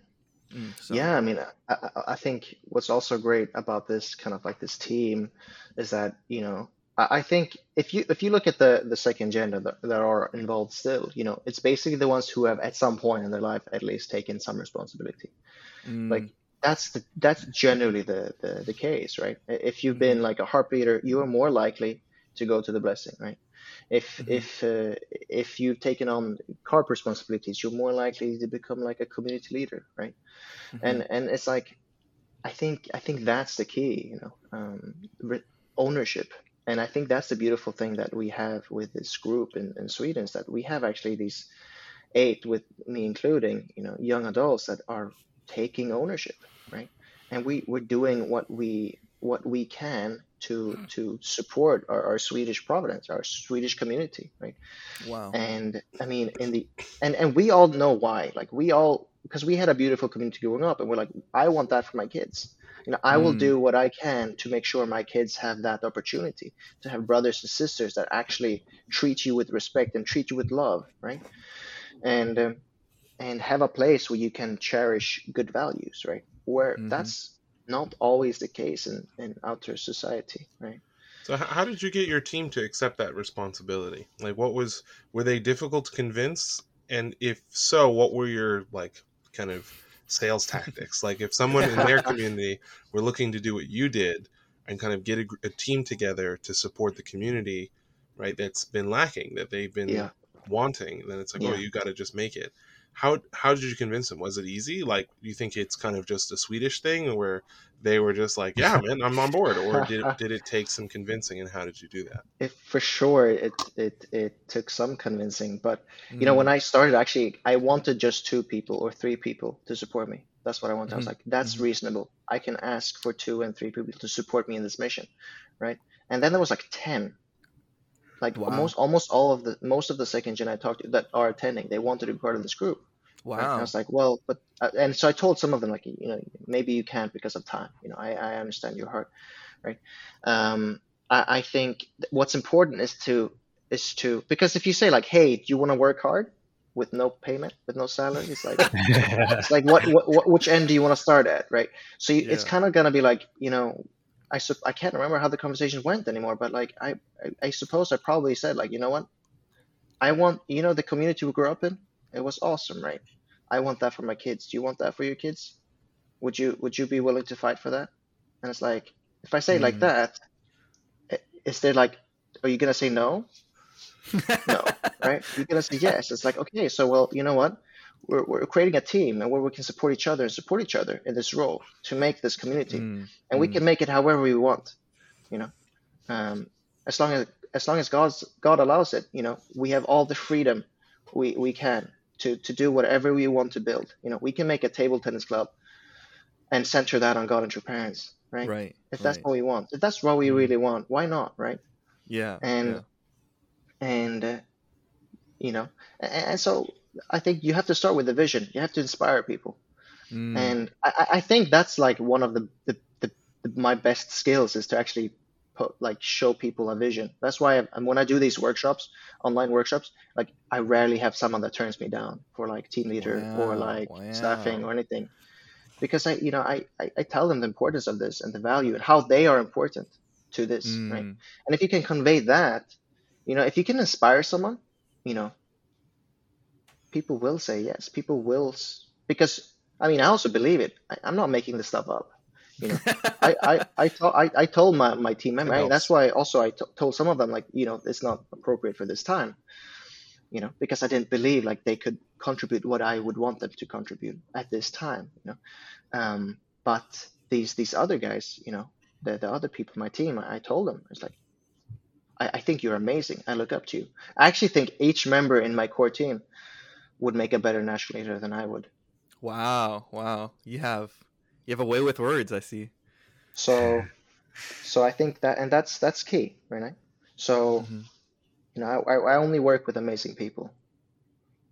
Mm, so. Yeah, I mean, I, I think what's also great about this kind of like this team is that you know I think if you if you look at the the second gender that, that are involved still, you know, it's basically the ones who have at some point in their life at least taken some responsibility. Mm. Like that's the that's generally the, the the case, right? If you've been mm-hmm. like a heartbeater, you are more likely to go to the blessing, right? If Mhm. if uh, if you've taken on CARP responsibilities, you're more likely to become like a community leader, right? Mhm. And and it's like, I think I think that's the key, you know, um, re- ownership. And I think that's the beautiful thing that we have with this group in, in Sweden is that we have actually these eight, with me including, you know, young adults that are taking ownership, right? And we we're doing what we what we can to hmm. to support our, our Swedish providence, our Swedish community, right? wow. And I mean, in the and and we all know why. Like we all because we had a beautiful community growing up, and we're like, I want that for my kids. You know, I will Mm. do what I can to make sure my kids have that opportunity to have brothers and sisters that actually treat you with respect and treat you with love, right? And um, and have a place where you can cherish good values, right? Where Mhm. that's not always the case in in outer society, right? So how did you get your team to accept that responsibility? Like what was were they difficult to convince? And if so, what were your like kind of sales tactics? like if [laughs] someone in their community were looking to do what you did and kind of get a, a team together to support the community, right? That's been lacking that they've been Yeah. wanting, then it's like, oh, you got to just make it. How how did you convince them? Was it easy? Like, do you think it's kind of just a Swedish thing, where they were just like, "Yeah, [laughs] man, I'm on board," or [laughs] did did it take some convincing? And how did you do that? It, for sure, it, it it took some convincing, but you know, Mm. when I started, actually, I wanted just two people or three people to support me. That's what I wanted. I was Mhm. like, that's Mhm. reasonable. I can ask for two and three people to support me in this mission, right? And then there was like ten, like Wow. almost almost all of the most of the second gen I talked to that are attending, they wanted to be part of this group. Right? And I was like, well, but uh, and so I told some of them like, you know, maybe you can't because of time. You know, I, I understand your heart, right? Um, I, I think th- what's important is to is to because if you say like, hey, do you want to work hard with no payment, with no salary? It's like [laughs] it's like what, what, what which end do you want to start at, right? So you, it's kind of gonna be like, you know, I sup- I can't remember how the conversation went anymore, but like I, I I suppose I probably said like, you know what, I want you know the community we grew up in, it was awesome, right? I want that for my kids. Do you want that for your kids? Would you would you be willing to fight for that? And it's like if I say it like Mm. that, is there like, are you gonna say no? [laughs] No, right? You're gonna say yes. It's like okay, so well, you know what? We're we're creating a team and where we can support each other and support each other in this role to make this community, Mm, and we mm. can make it however we want, you know, um, as long as as long as God's God allows it, you know, we have all the freedom we we can to to do whatever we want to build. You know, we can make a table tennis club and center that on God and your parents, right? Right. If that's right. what we want, if that's what we Mm. really want, why not, right? Yeah. and yeah. and uh, you know and, and so i think you have to start with the vision you have to inspire people Mm, and I, I- I think that's like one of the, the, the, the my best skills is to actually put like show people a vision that's why I, and when i do these workshops online workshops like i rarely have someone that turns me down for like team leader or Wow, like staffing or anything because i you know I, I i tell them the importance of this and the value and how they are important to this right Mm, and if you can convey that, you know, if you can inspire someone, you know, people will say yes. People will, because I mean, I also believe it. I, I'm not making this stuff up. You know, [laughs] I, I, I, told, I, I told my, my team member, that's why also I t- told some of them, like, you know, it's not appropriate for this time, you know, because I didn't believe like they could contribute what I would want them to contribute at this time, you know. Um, but these, these other guys, you know, the, the other people, my team, I, I told them, it's like, I, I think you're amazing. I look up to you. I actually think each member in my core team would make a better national leader than I would. wow. Wow. You have you have a way with words. I see. So, so I think that, and that's that's key, right? So, Mhm. you know, I, I only work with amazing people,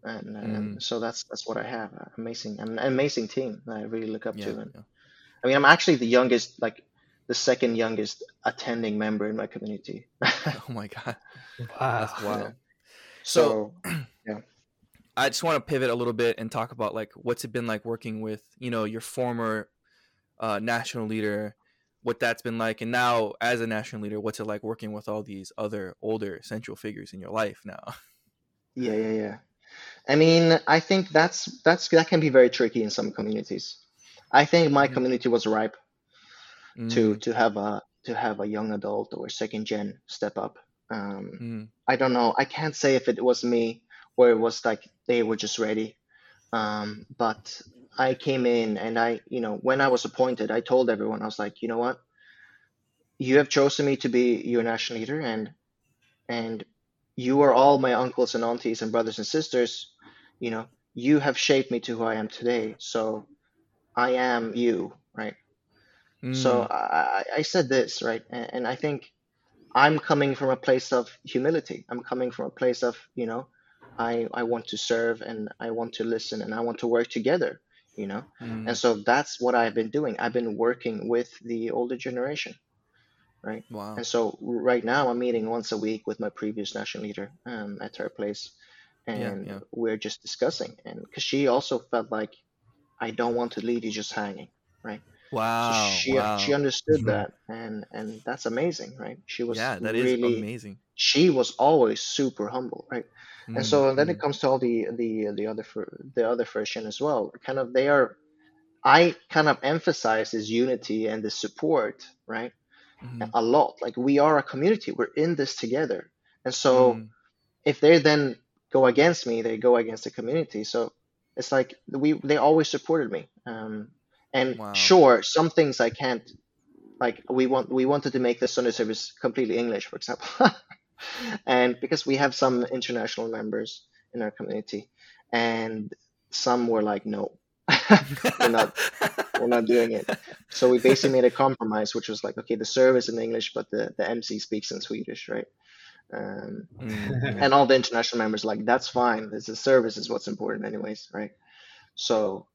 and, and Mm. so that's that's what I have. uh, Amazing, an amazing team that I really look up Yeah. to, and yeah. I mean, I'm actually the youngest, like the second youngest attending member in my community. [laughs] Oh my god. wow. That's wild. so, [clears throat] I just want to pivot a little bit and talk about like what's it been like working with you know your former uh, national leader, what that's been like, and now as a national leader, what's it like working with all these other older central figures in your life now? [laughs] Yeah, yeah, yeah. I mean, I think that's that's that can be very tricky in some communities. I think my Mhm. community was ripe to Mm, to have a to have a young adult or second gen step up Um, Mm. I don't know. I can't say if it was me or it was like they were just ready. Um, but I came in and I, you know, when I was appointed, I told everyone, I was like, you know what? You have chosen me to be your national leader and and you are all my uncles and aunties and brothers and sisters. You know, you have shaped me to who I am today. So I am you, right? So Mm. I, I I said this, right? And, and I think I'm coming from a place of humility. I'm coming from a place of, you know, I I want to serve and I want to listen and I want to work together, you know. Mm. And so that's what I've been doing. I've been working with the older generation, right? Wow. And so right now I'm meeting once a week with my previous national leader um, at her place, Yeah. and Yeah. we're just discussing. And because she also felt like I don't want to leave you just hanging, right? So Wow. she she Wow. understood Mhm. that, and and that's amazing, right? She was Yeah, that is really amazing. she was always super humble, right? And Mm. so then it Mm. comes to all the the the other the other version as well. Kind of they are. I kind of emphasize this unity and the support, right? Mhm. A lot. Like we are a community. We're in this together. And so if they then go against me, they go against the community. So it's like we they always supported me. Um, and Wow. sure, some things I can't like. We want we wanted to make the Sunday service completely English, for example, [laughs] and because we have some international members in our community, and some were like, no, [laughs] we're not we're not doing it. So we basically made a compromise, which was like, okay, the service in English, but the, the MC speaks in Swedish, right? Um, Mm. Mm. and all the international members like, that's fine. This is service is what's important, anyways, right? So,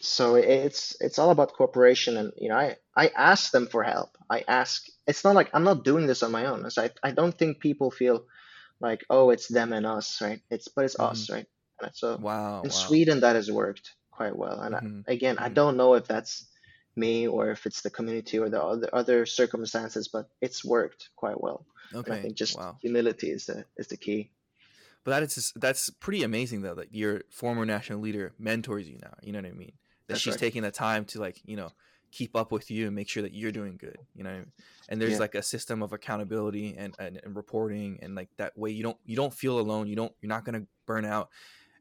so it's it's all about cooperation, and you know, I I ask them for help. I ask. It's not like I'm not doing this on my own. It's I I don't think people feel like, oh, it's them and us, right? It's but it's us, right? And so Wow. in Wow. Sweden that has worked quite well. And I, Mhm. again, I Mhm. don't know if that's me or if it's the community or the other other circumstances, but it's worked quite well. And I think just Wow. humility is the is the key. But that is just, that's pretty amazing though that your former national leader mentors you now. You know what I mean? That That's she's right. taking the time to like you know keep up with you and make sure that you're doing good. You know, and there's Yeah. like a system of accountability and, and and reporting and like that way you don't you don't feel alone. You don't you're not gonna burn out,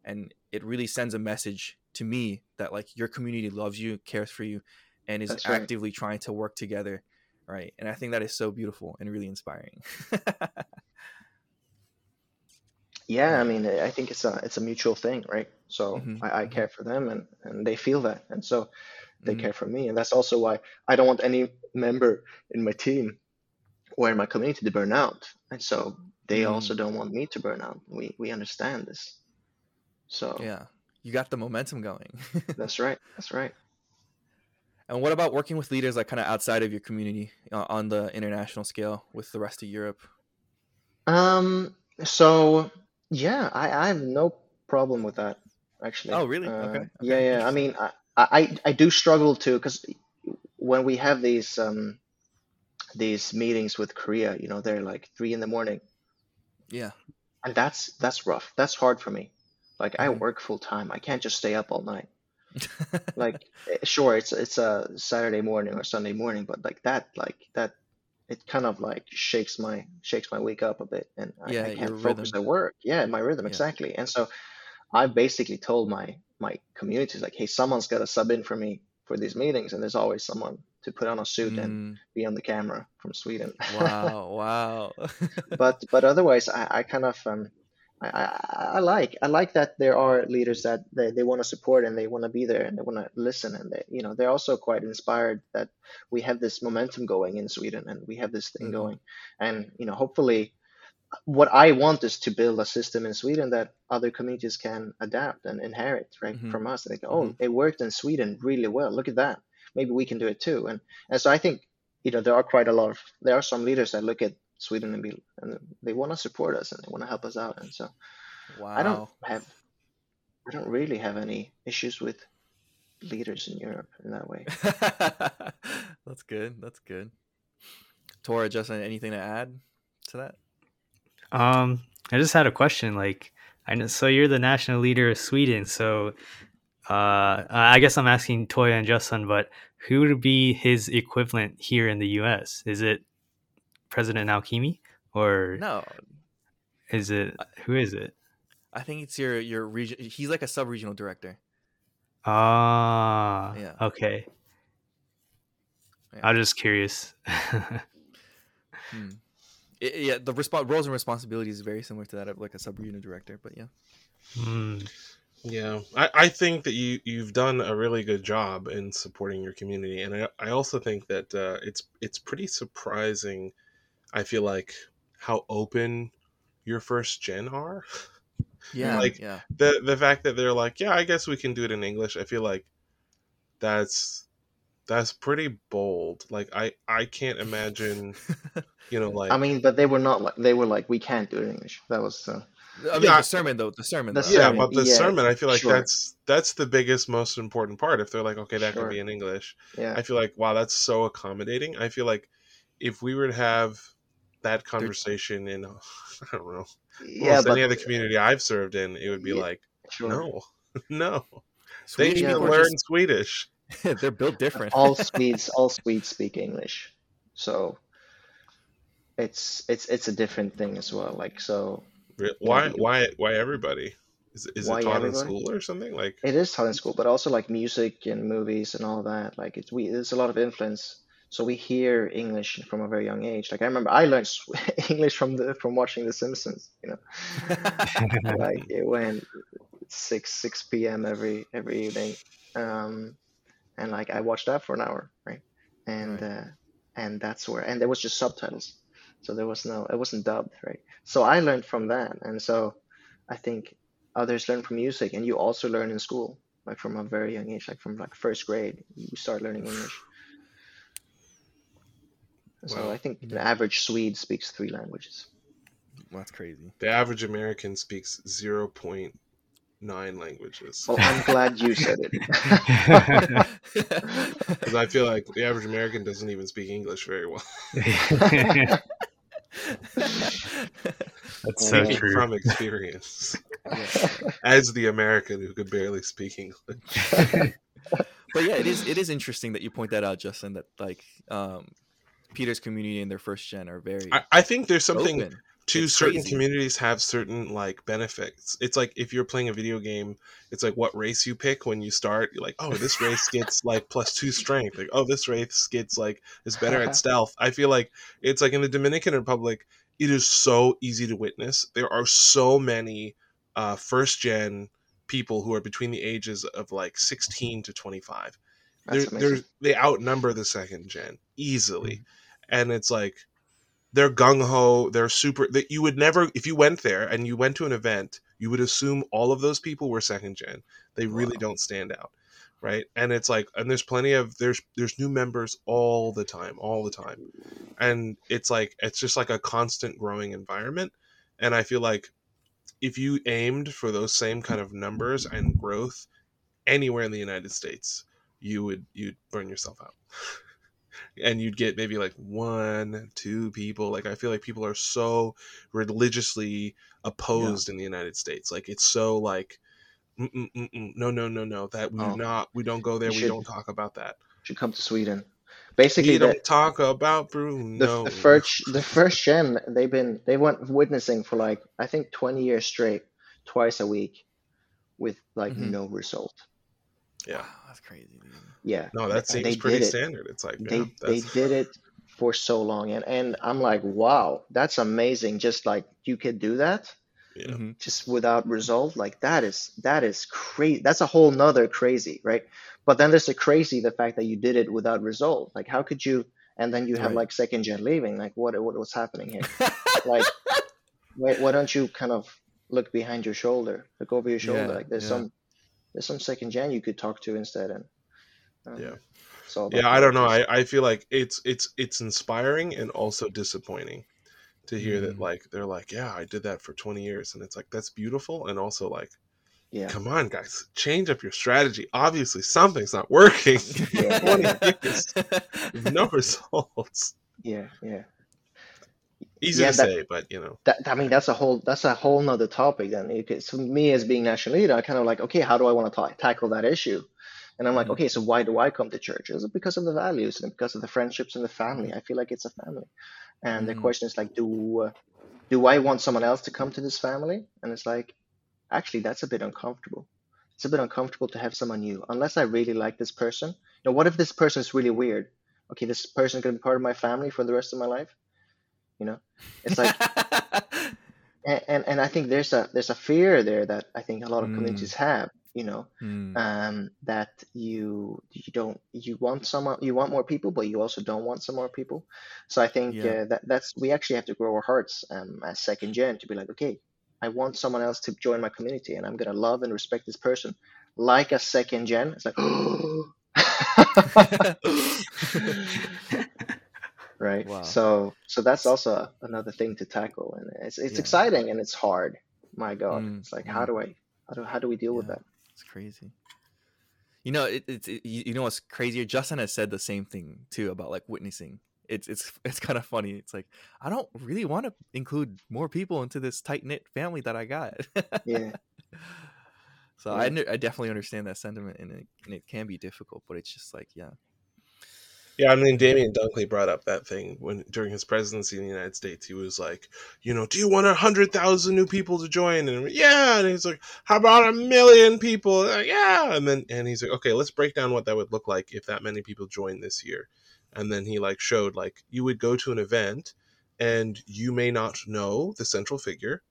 and it really sends a message to me that like your community loves you, cares for you, and is That's right. actively trying to work together. Right. And I think that is so beautiful and really inspiring. [laughs] Yeah, I mean, I think it's a it's a mutual thing, right? So Mhm, I, I mhm. care for them and and they feel that, and so they Mhm. care for me, and that's also why I don't want any member in my team or in my community to burn out, and so they Mm. also don't want me to burn out. We we understand this, so Yeah. You got the momentum going. [laughs] that's right, that's right. And what about working with leaders like kind of outside of your community uh, on the international scale with the rest of Europe? Um, so yeah, I, I have no problem with that actually. Oh, really? Uh, Okay. yeah, Okay. yeah. I mean, I, I, I do struggle to because when we have these um these meetings with Korea, you know, they're like three in the morning, Yeah. and that's that's rough. That's hard for me. Like I Mhm. work full time. I can't just stay up all night. [laughs] Like eh, sure, it's it's a Saturday morning or Sunday morning, but like that, like that, it kind of like shakes my shakes my week up a bit, and I, yeah, I can't focus rhythm. at work. Yeah, my rhythm Yeah. exactly. And so I basically told my my communities like, hey, someone's got to sub in for me for these meetings, and there's always someone to put on a suit and Mm, be on the camera from Sweden. wow. [laughs] Wow. but but otherwise, I, I kind of um, I, I I like I like that there are leaders that they, they want to support and they want to be there and they want to listen and they you know they're also quite inspired that we have this momentum going in Sweden and we have this thing Mhm. going and you know hopefully what I want is to build a system in Sweden that other communities can adapt and inherit right Mhm. from us. They go, oh, it worked in Sweden really well. Look at that. Maybe we can do it too. And and so I think you know there are quite a lot of there are some leaders that look at Sweden and be and they want to support us and they want to help us out. And so I don't have I don't really have any issues with leaders in Europe in that way. [laughs] That's good. That's good. Tora, Justin, anything to add to that? Um, I just had a question. Like, I know, so you're the national leader of Sweden. So, uh, I guess I'm asking Toya and Justin, but who would be his equivalent here in the U.S.? Is it President Naokimi, or No, is it who is it? I think it's your your region. He's like a sub regional director. Ah, Yeah. okay. Yeah. I'm just curious. [laughs] Hmm. I- yeah, the respo- roles and responsibilities is very similar to that of like a sub regional director. But yeah, Hmm. Yeah, I, I think that you you've done a really good job in supporting your community, and I, I also think that uh, it's it's pretty surprising. I feel like how open your first gen are. [laughs] yeah, Like- yeah. the the fact that they're like, yeah, I guess we can do it in English. I feel like that's that's pretty bold. Like I I can't imagine, [laughs] you know, like I mean, but they were not like they were like we can't do it in English. That was uh, I mean, Yeah. the sermon though. The sermon. The though. yeah, sermon, but the yeah, sermon, I feel like sure. that's that's the biggest, most important part. If they're like, okay, that Sure. can be in English, yeah. I feel like wow, that's so accommodating. I feel like if we were to have that conversation in, [laughs] I don't know, yeah, but any other community I've served in, it would be Yeah, like, sure. no, [laughs] no, they need to learn just- Swedish. [laughs] they're built different. all [laughs] Swedes all Swedes speak English, so it's it's it's a different thing as well. Like so, Why, why, why everybody? Is, is Why it taught in school or something? Like, it is taught in school, but also like music and movies and all that. Like it's we there's a lot of influence. So we hear English from a very young age. Like I remember I learned [laughs] English from the from watching The Simpsons. You know, like it went six six p.m. every every evening, um, and like I watched that for an hour, right? And Right. uh, and that's where and there was just subtitles, so there was no it wasn't dubbed, right? So I learned from that, and so I think others learn from music, and you also learn in school, like from a very young age, like from like first grade, you start learning English. So Wow. I think the average Swede speaks three languages. That's crazy. the average American speaks zero point nine languages. Well, I'm glad you said it. [laughs] [laughs] Because I feel like the average American doesn't even speak English very well. That's [laughs] so true. from experience, as the American who could barely speak English. but yeah, it is it is interesting that you point that out, Justin. That like um, Peter's community and their first gen are very I, I think there's something open. To It's certain crazy. communities have certain like benefits. It's like if you're playing a video game, it's like what race you pick when you start. You're like, oh, this [laughs] race gets like plus two strength. Like, oh, this race gets like is better at stealth. I feel like it's like in the Dominican Republic, it is so easy to witness. There are so many uh, first gen people who are between the ages of like 16 to 25. They're, they're, they outnumber the second gen easily, and it's like they're gung ho. They're super. That you would never, if you went there and you went to an event, you would assume all of those people were second gen. They really Wow. don't stand out, right? And it's like, and there's plenty of there's there's new members all the time, all the time, and it's like it's just like a constant growing environment. And I feel like if you aimed for those same kind of numbers and growth anywhere in the United States, you would you'd burn yourself out. [laughs] and you'd get maybe like one, two people. Like I feel like people are so religiously opposed in the United States. Like it's so like Mm-mm, mm-mm, no, no, no, no. That we Oh. not. We don't go there. You We don't talk about that. Should come to Sweden. Basically, We don't the, talk about the, Bruno. the first the first gen they've been they went witnessing for like I think 20 years straight, twice a week, with like Mhm. no result. Yeah. Wow, that's crazy. Dude. Yeah, No, and that they seems pretty it. standard. It's like They yeah, they did it for so long, and and I'm like, wow, that's amazing. Just like you could do that yeah. Mhm. just without result, like that is that is crazy. That's a whole nother crazy, right? But then there's the crazy, the fact that you did it without result. Like how could you? And then you have Right. like second gen leaving. Like what what was happening here? [laughs] like why, why don't you kind of look behind your shoulder look over your shoulder Yeah, like there's yeah. some there's some second gen you could talk to instead and um, Yeah. about yeah i don't know. I, I feel like it's it's it's inspiring and also disappointing to hear that Mm. like they're like yeah i did that for 20 years and it's like that's beautiful and also like yeah come on guys change up your strategy obviously something's not working [laughs] Yeah. 20 [laughs] years no results yeah yeah easy Yeah, to that- say but you know that I mean that's a whole that's a whole nother topic then because for me as being national leader I kind of like okay how do I want to ta- tackle that issue and I'm like Mhm. okay so why do I come to church is it because of the values and because of the friendships and the family I feel like it's a family and the Mm. question is like, do do I want someone else to come to this family? And it's like, actually, that's a bit uncomfortable. It's a bit uncomfortable to have someone new, unless I really like this person. You know, what if this person is really weird? Okay, this person is gonna be part of my family for the rest of my life. You know, it's like [laughs] and, and and I think there's a there's a fear there that I think a lot of Mm. communities have. You know, Mm, um, that you you don't you want some you want more people, but you also don't want some more people. So I think Yeah. uh, that that's we actually have to grow our hearts um, as second gen to be like, okay, I want someone else to join my community, and I'm gonna love and respect this person like a second gen. It's like, [gasps] [laughs] [laughs] right? Wow. So so that's also another thing to tackle, and it's it's Yeah. exciting and it's hard. My God, Mm, it's like how mm. do I how do how do we deal with that? It's crazy. You know, it, it's it, you know what's crazier? Justin has said the same thing too about like witnessing. It's it's [laughs] it's kind of funny. It's like I don't really want to include more people into this tight knit family that I got. Yeah. [laughs] so I Yeah. I definitely understand that sentiment, and it, and it can be difficult, but it's just like yeah, Yeah, I mean, Damian Dunkley brought up that thing when during his presidency in the United States. He was like, you know, do you want a hundred thousand new people to join? And yeah, and he's like, how about a million people? And, like, yeah, and then and he's like, okay, let's break down what that would look like if that many people join this year. And then he like showed like you would go to an event, and you may not know the central figure,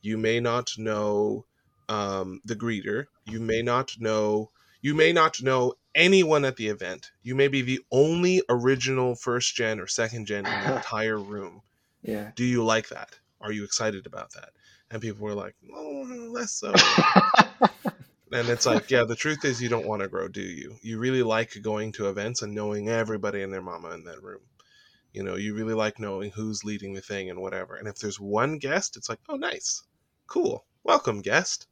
you may not know um, the greeter, you may not know you may not know anyone at the event. You may be the only original first gen or second gen in the [laughs] entire room. Yeah. Do you like that? Are you excited about that? And people were like, oh, less so. [laughs] and it's like, yeah, the truth is you don't want to grow, do you? You really like going to events and knowing everybody and their mama in that room. You know, you really like knowing who's leading the thing and whatever. And if there's one guest, it's like, oh, nice, cool, welcome guest.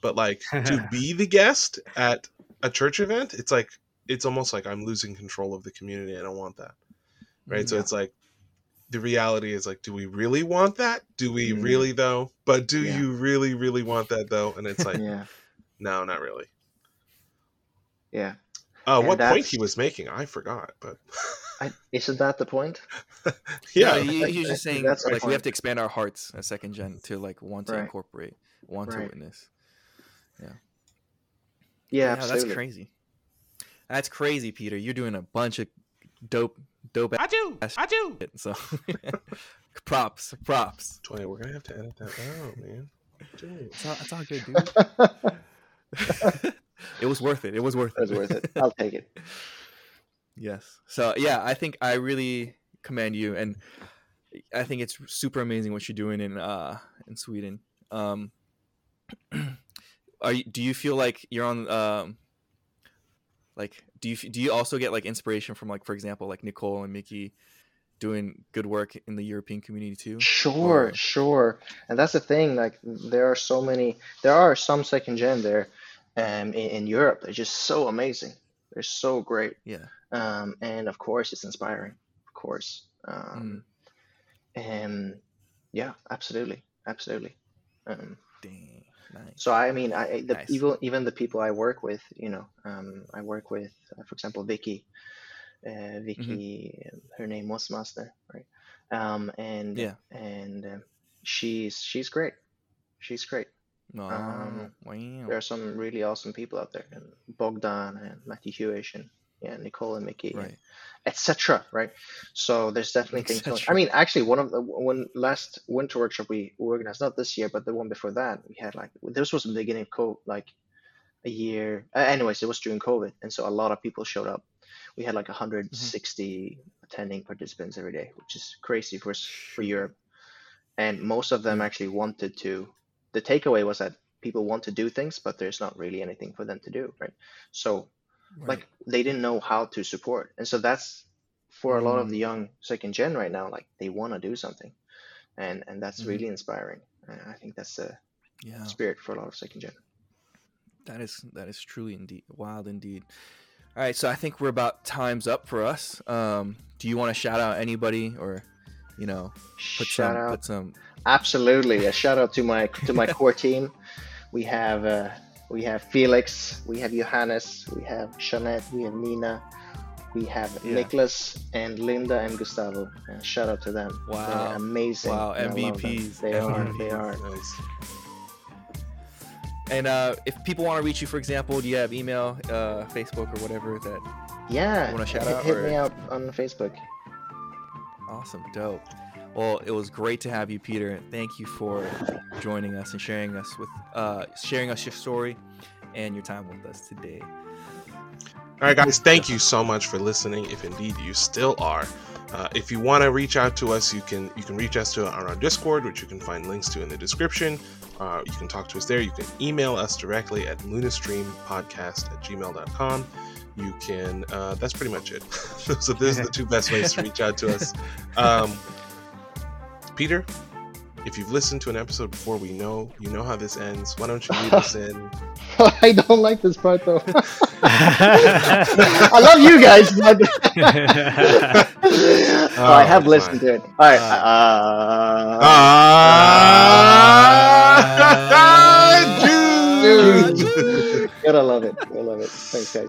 But like to [laughs] be the guest at a church event, it's like it's almost like I'm losing control of the community. I don't want that. Right. So it's like the reality is like, do we really want that? Do we Mm. really though? But do Yeah. you really, really want that though? And it's [laughs] like, yeah. no, not really. Yeah. Uh, And what point he was making, I forgot, but I, isn't that the point? [laughs] yeah. yeah, he, he was just [laughs] saying That's the like we have to expand our hearts as second gen to like want to Right. incorporate, want to witness. Yeah, Yeah, absolutely. that's crazy. That's crazy, Peter. You're doing a bunch of dope, dope. I do. That's- I do. shit, So, [laughs] props, props. Twenty. We're gonna have to edit that out, man. It's all, it's all good, dude. [laughs] [laughs] it was worth it. It was worth it. That's worth it. I'll take it. yes. So yeah, I think I really commend you, and I think it's super amazing what you're doing in uh in Sweden. Um, [clears throat] are you, do you feel like you're on um like do you do you also get like inspiration from like for example like Nicole and Mickey doing good work in the European community too? Sure, Or- sure. And that's the thing, like there are so many there are some second gen there um in, in Europe. They're just so amazing. They're so great. Yeah. Um and of course it's inspiring. Of course. Um and yeah, absolutely. Absolutely. Um Dang. Nice. so I mean I the Nice. even even the people I work with, you know, um I work with uh, for example Vicky uh, Vicky, her name was Master, right? Um, and Yeah. and um she's she's great. She's great. Oh, um, wow. There are some really awesome people out there, and Bogdan and Matthew Hewish and yeah, Nicole and Mickey, Right. Etc. Right. So there's definitely things going. I mean, actually, one of the one last winter workshop we organized, not this year, but the one before that, we had like this was the beginning of COVID, like a year. Uh, anyways, it was during COVID, and so a lot of people showed up. We had like 160 attending participants every day, which is crazy for for Europe. And most of them Yeah. actually wanted to. The takeaway was that people want to do things, but there's not really anything for them to do, right? So like they didn't know how to support, and so that's for a lot of Mm. the young second gen right now. Like they want to do something, and and that's Mhm. really inspiring. And I think that's the yeah. spirit for a lot of second gen. That is that is truly indeed wild indeed. All right, so I think we're about times up for us. Um, do you want to shout out anybody or, you know, put Shout some out put some Absolutely, a shout out to my to my core team. We have uh, we have Felix, we have Johannes, we have Jeanette, we have Nina, we have Yeah. Nicholas and Linda and Gustavo. Uh, shout out to them. Wow. They're amazing. Wow, and I love them. MVPs, They are. They are. Nice. And uh, if people want to reach you, for example, do you have email, uh, Facebook, or whatever that Yeah. You wanna shout hit, out, hit or- me out on Facebook. Awesome, dope. Well, it was great to have you, Peter. Thank you for joining us and sharing us with uh, sharing us your story and your time with us today. All right, guys, thank you so much for listening. If indeed you still are, uh, if you want to reach out to us, you can you can reach us to on our Discord, which you can find links to in the description. Uh, you can talk to us there. You can email us directly at lunastreampodcast at gmail.com. You can, uh, that's pretty much it. [laughs] so, these are the two best ways to reach out to us. [laughs] Um, Peter, if you've listened to an episode before, we know you know how this ends. Why don't you lead us in? [laughs] I don't like this part though. [laughs] I love you guys, but [laughs] oh, I have listened fine. to it. All right. Uh, Uh, Ah, dude. Gotta love it. Gotta love it. Thanks, guys.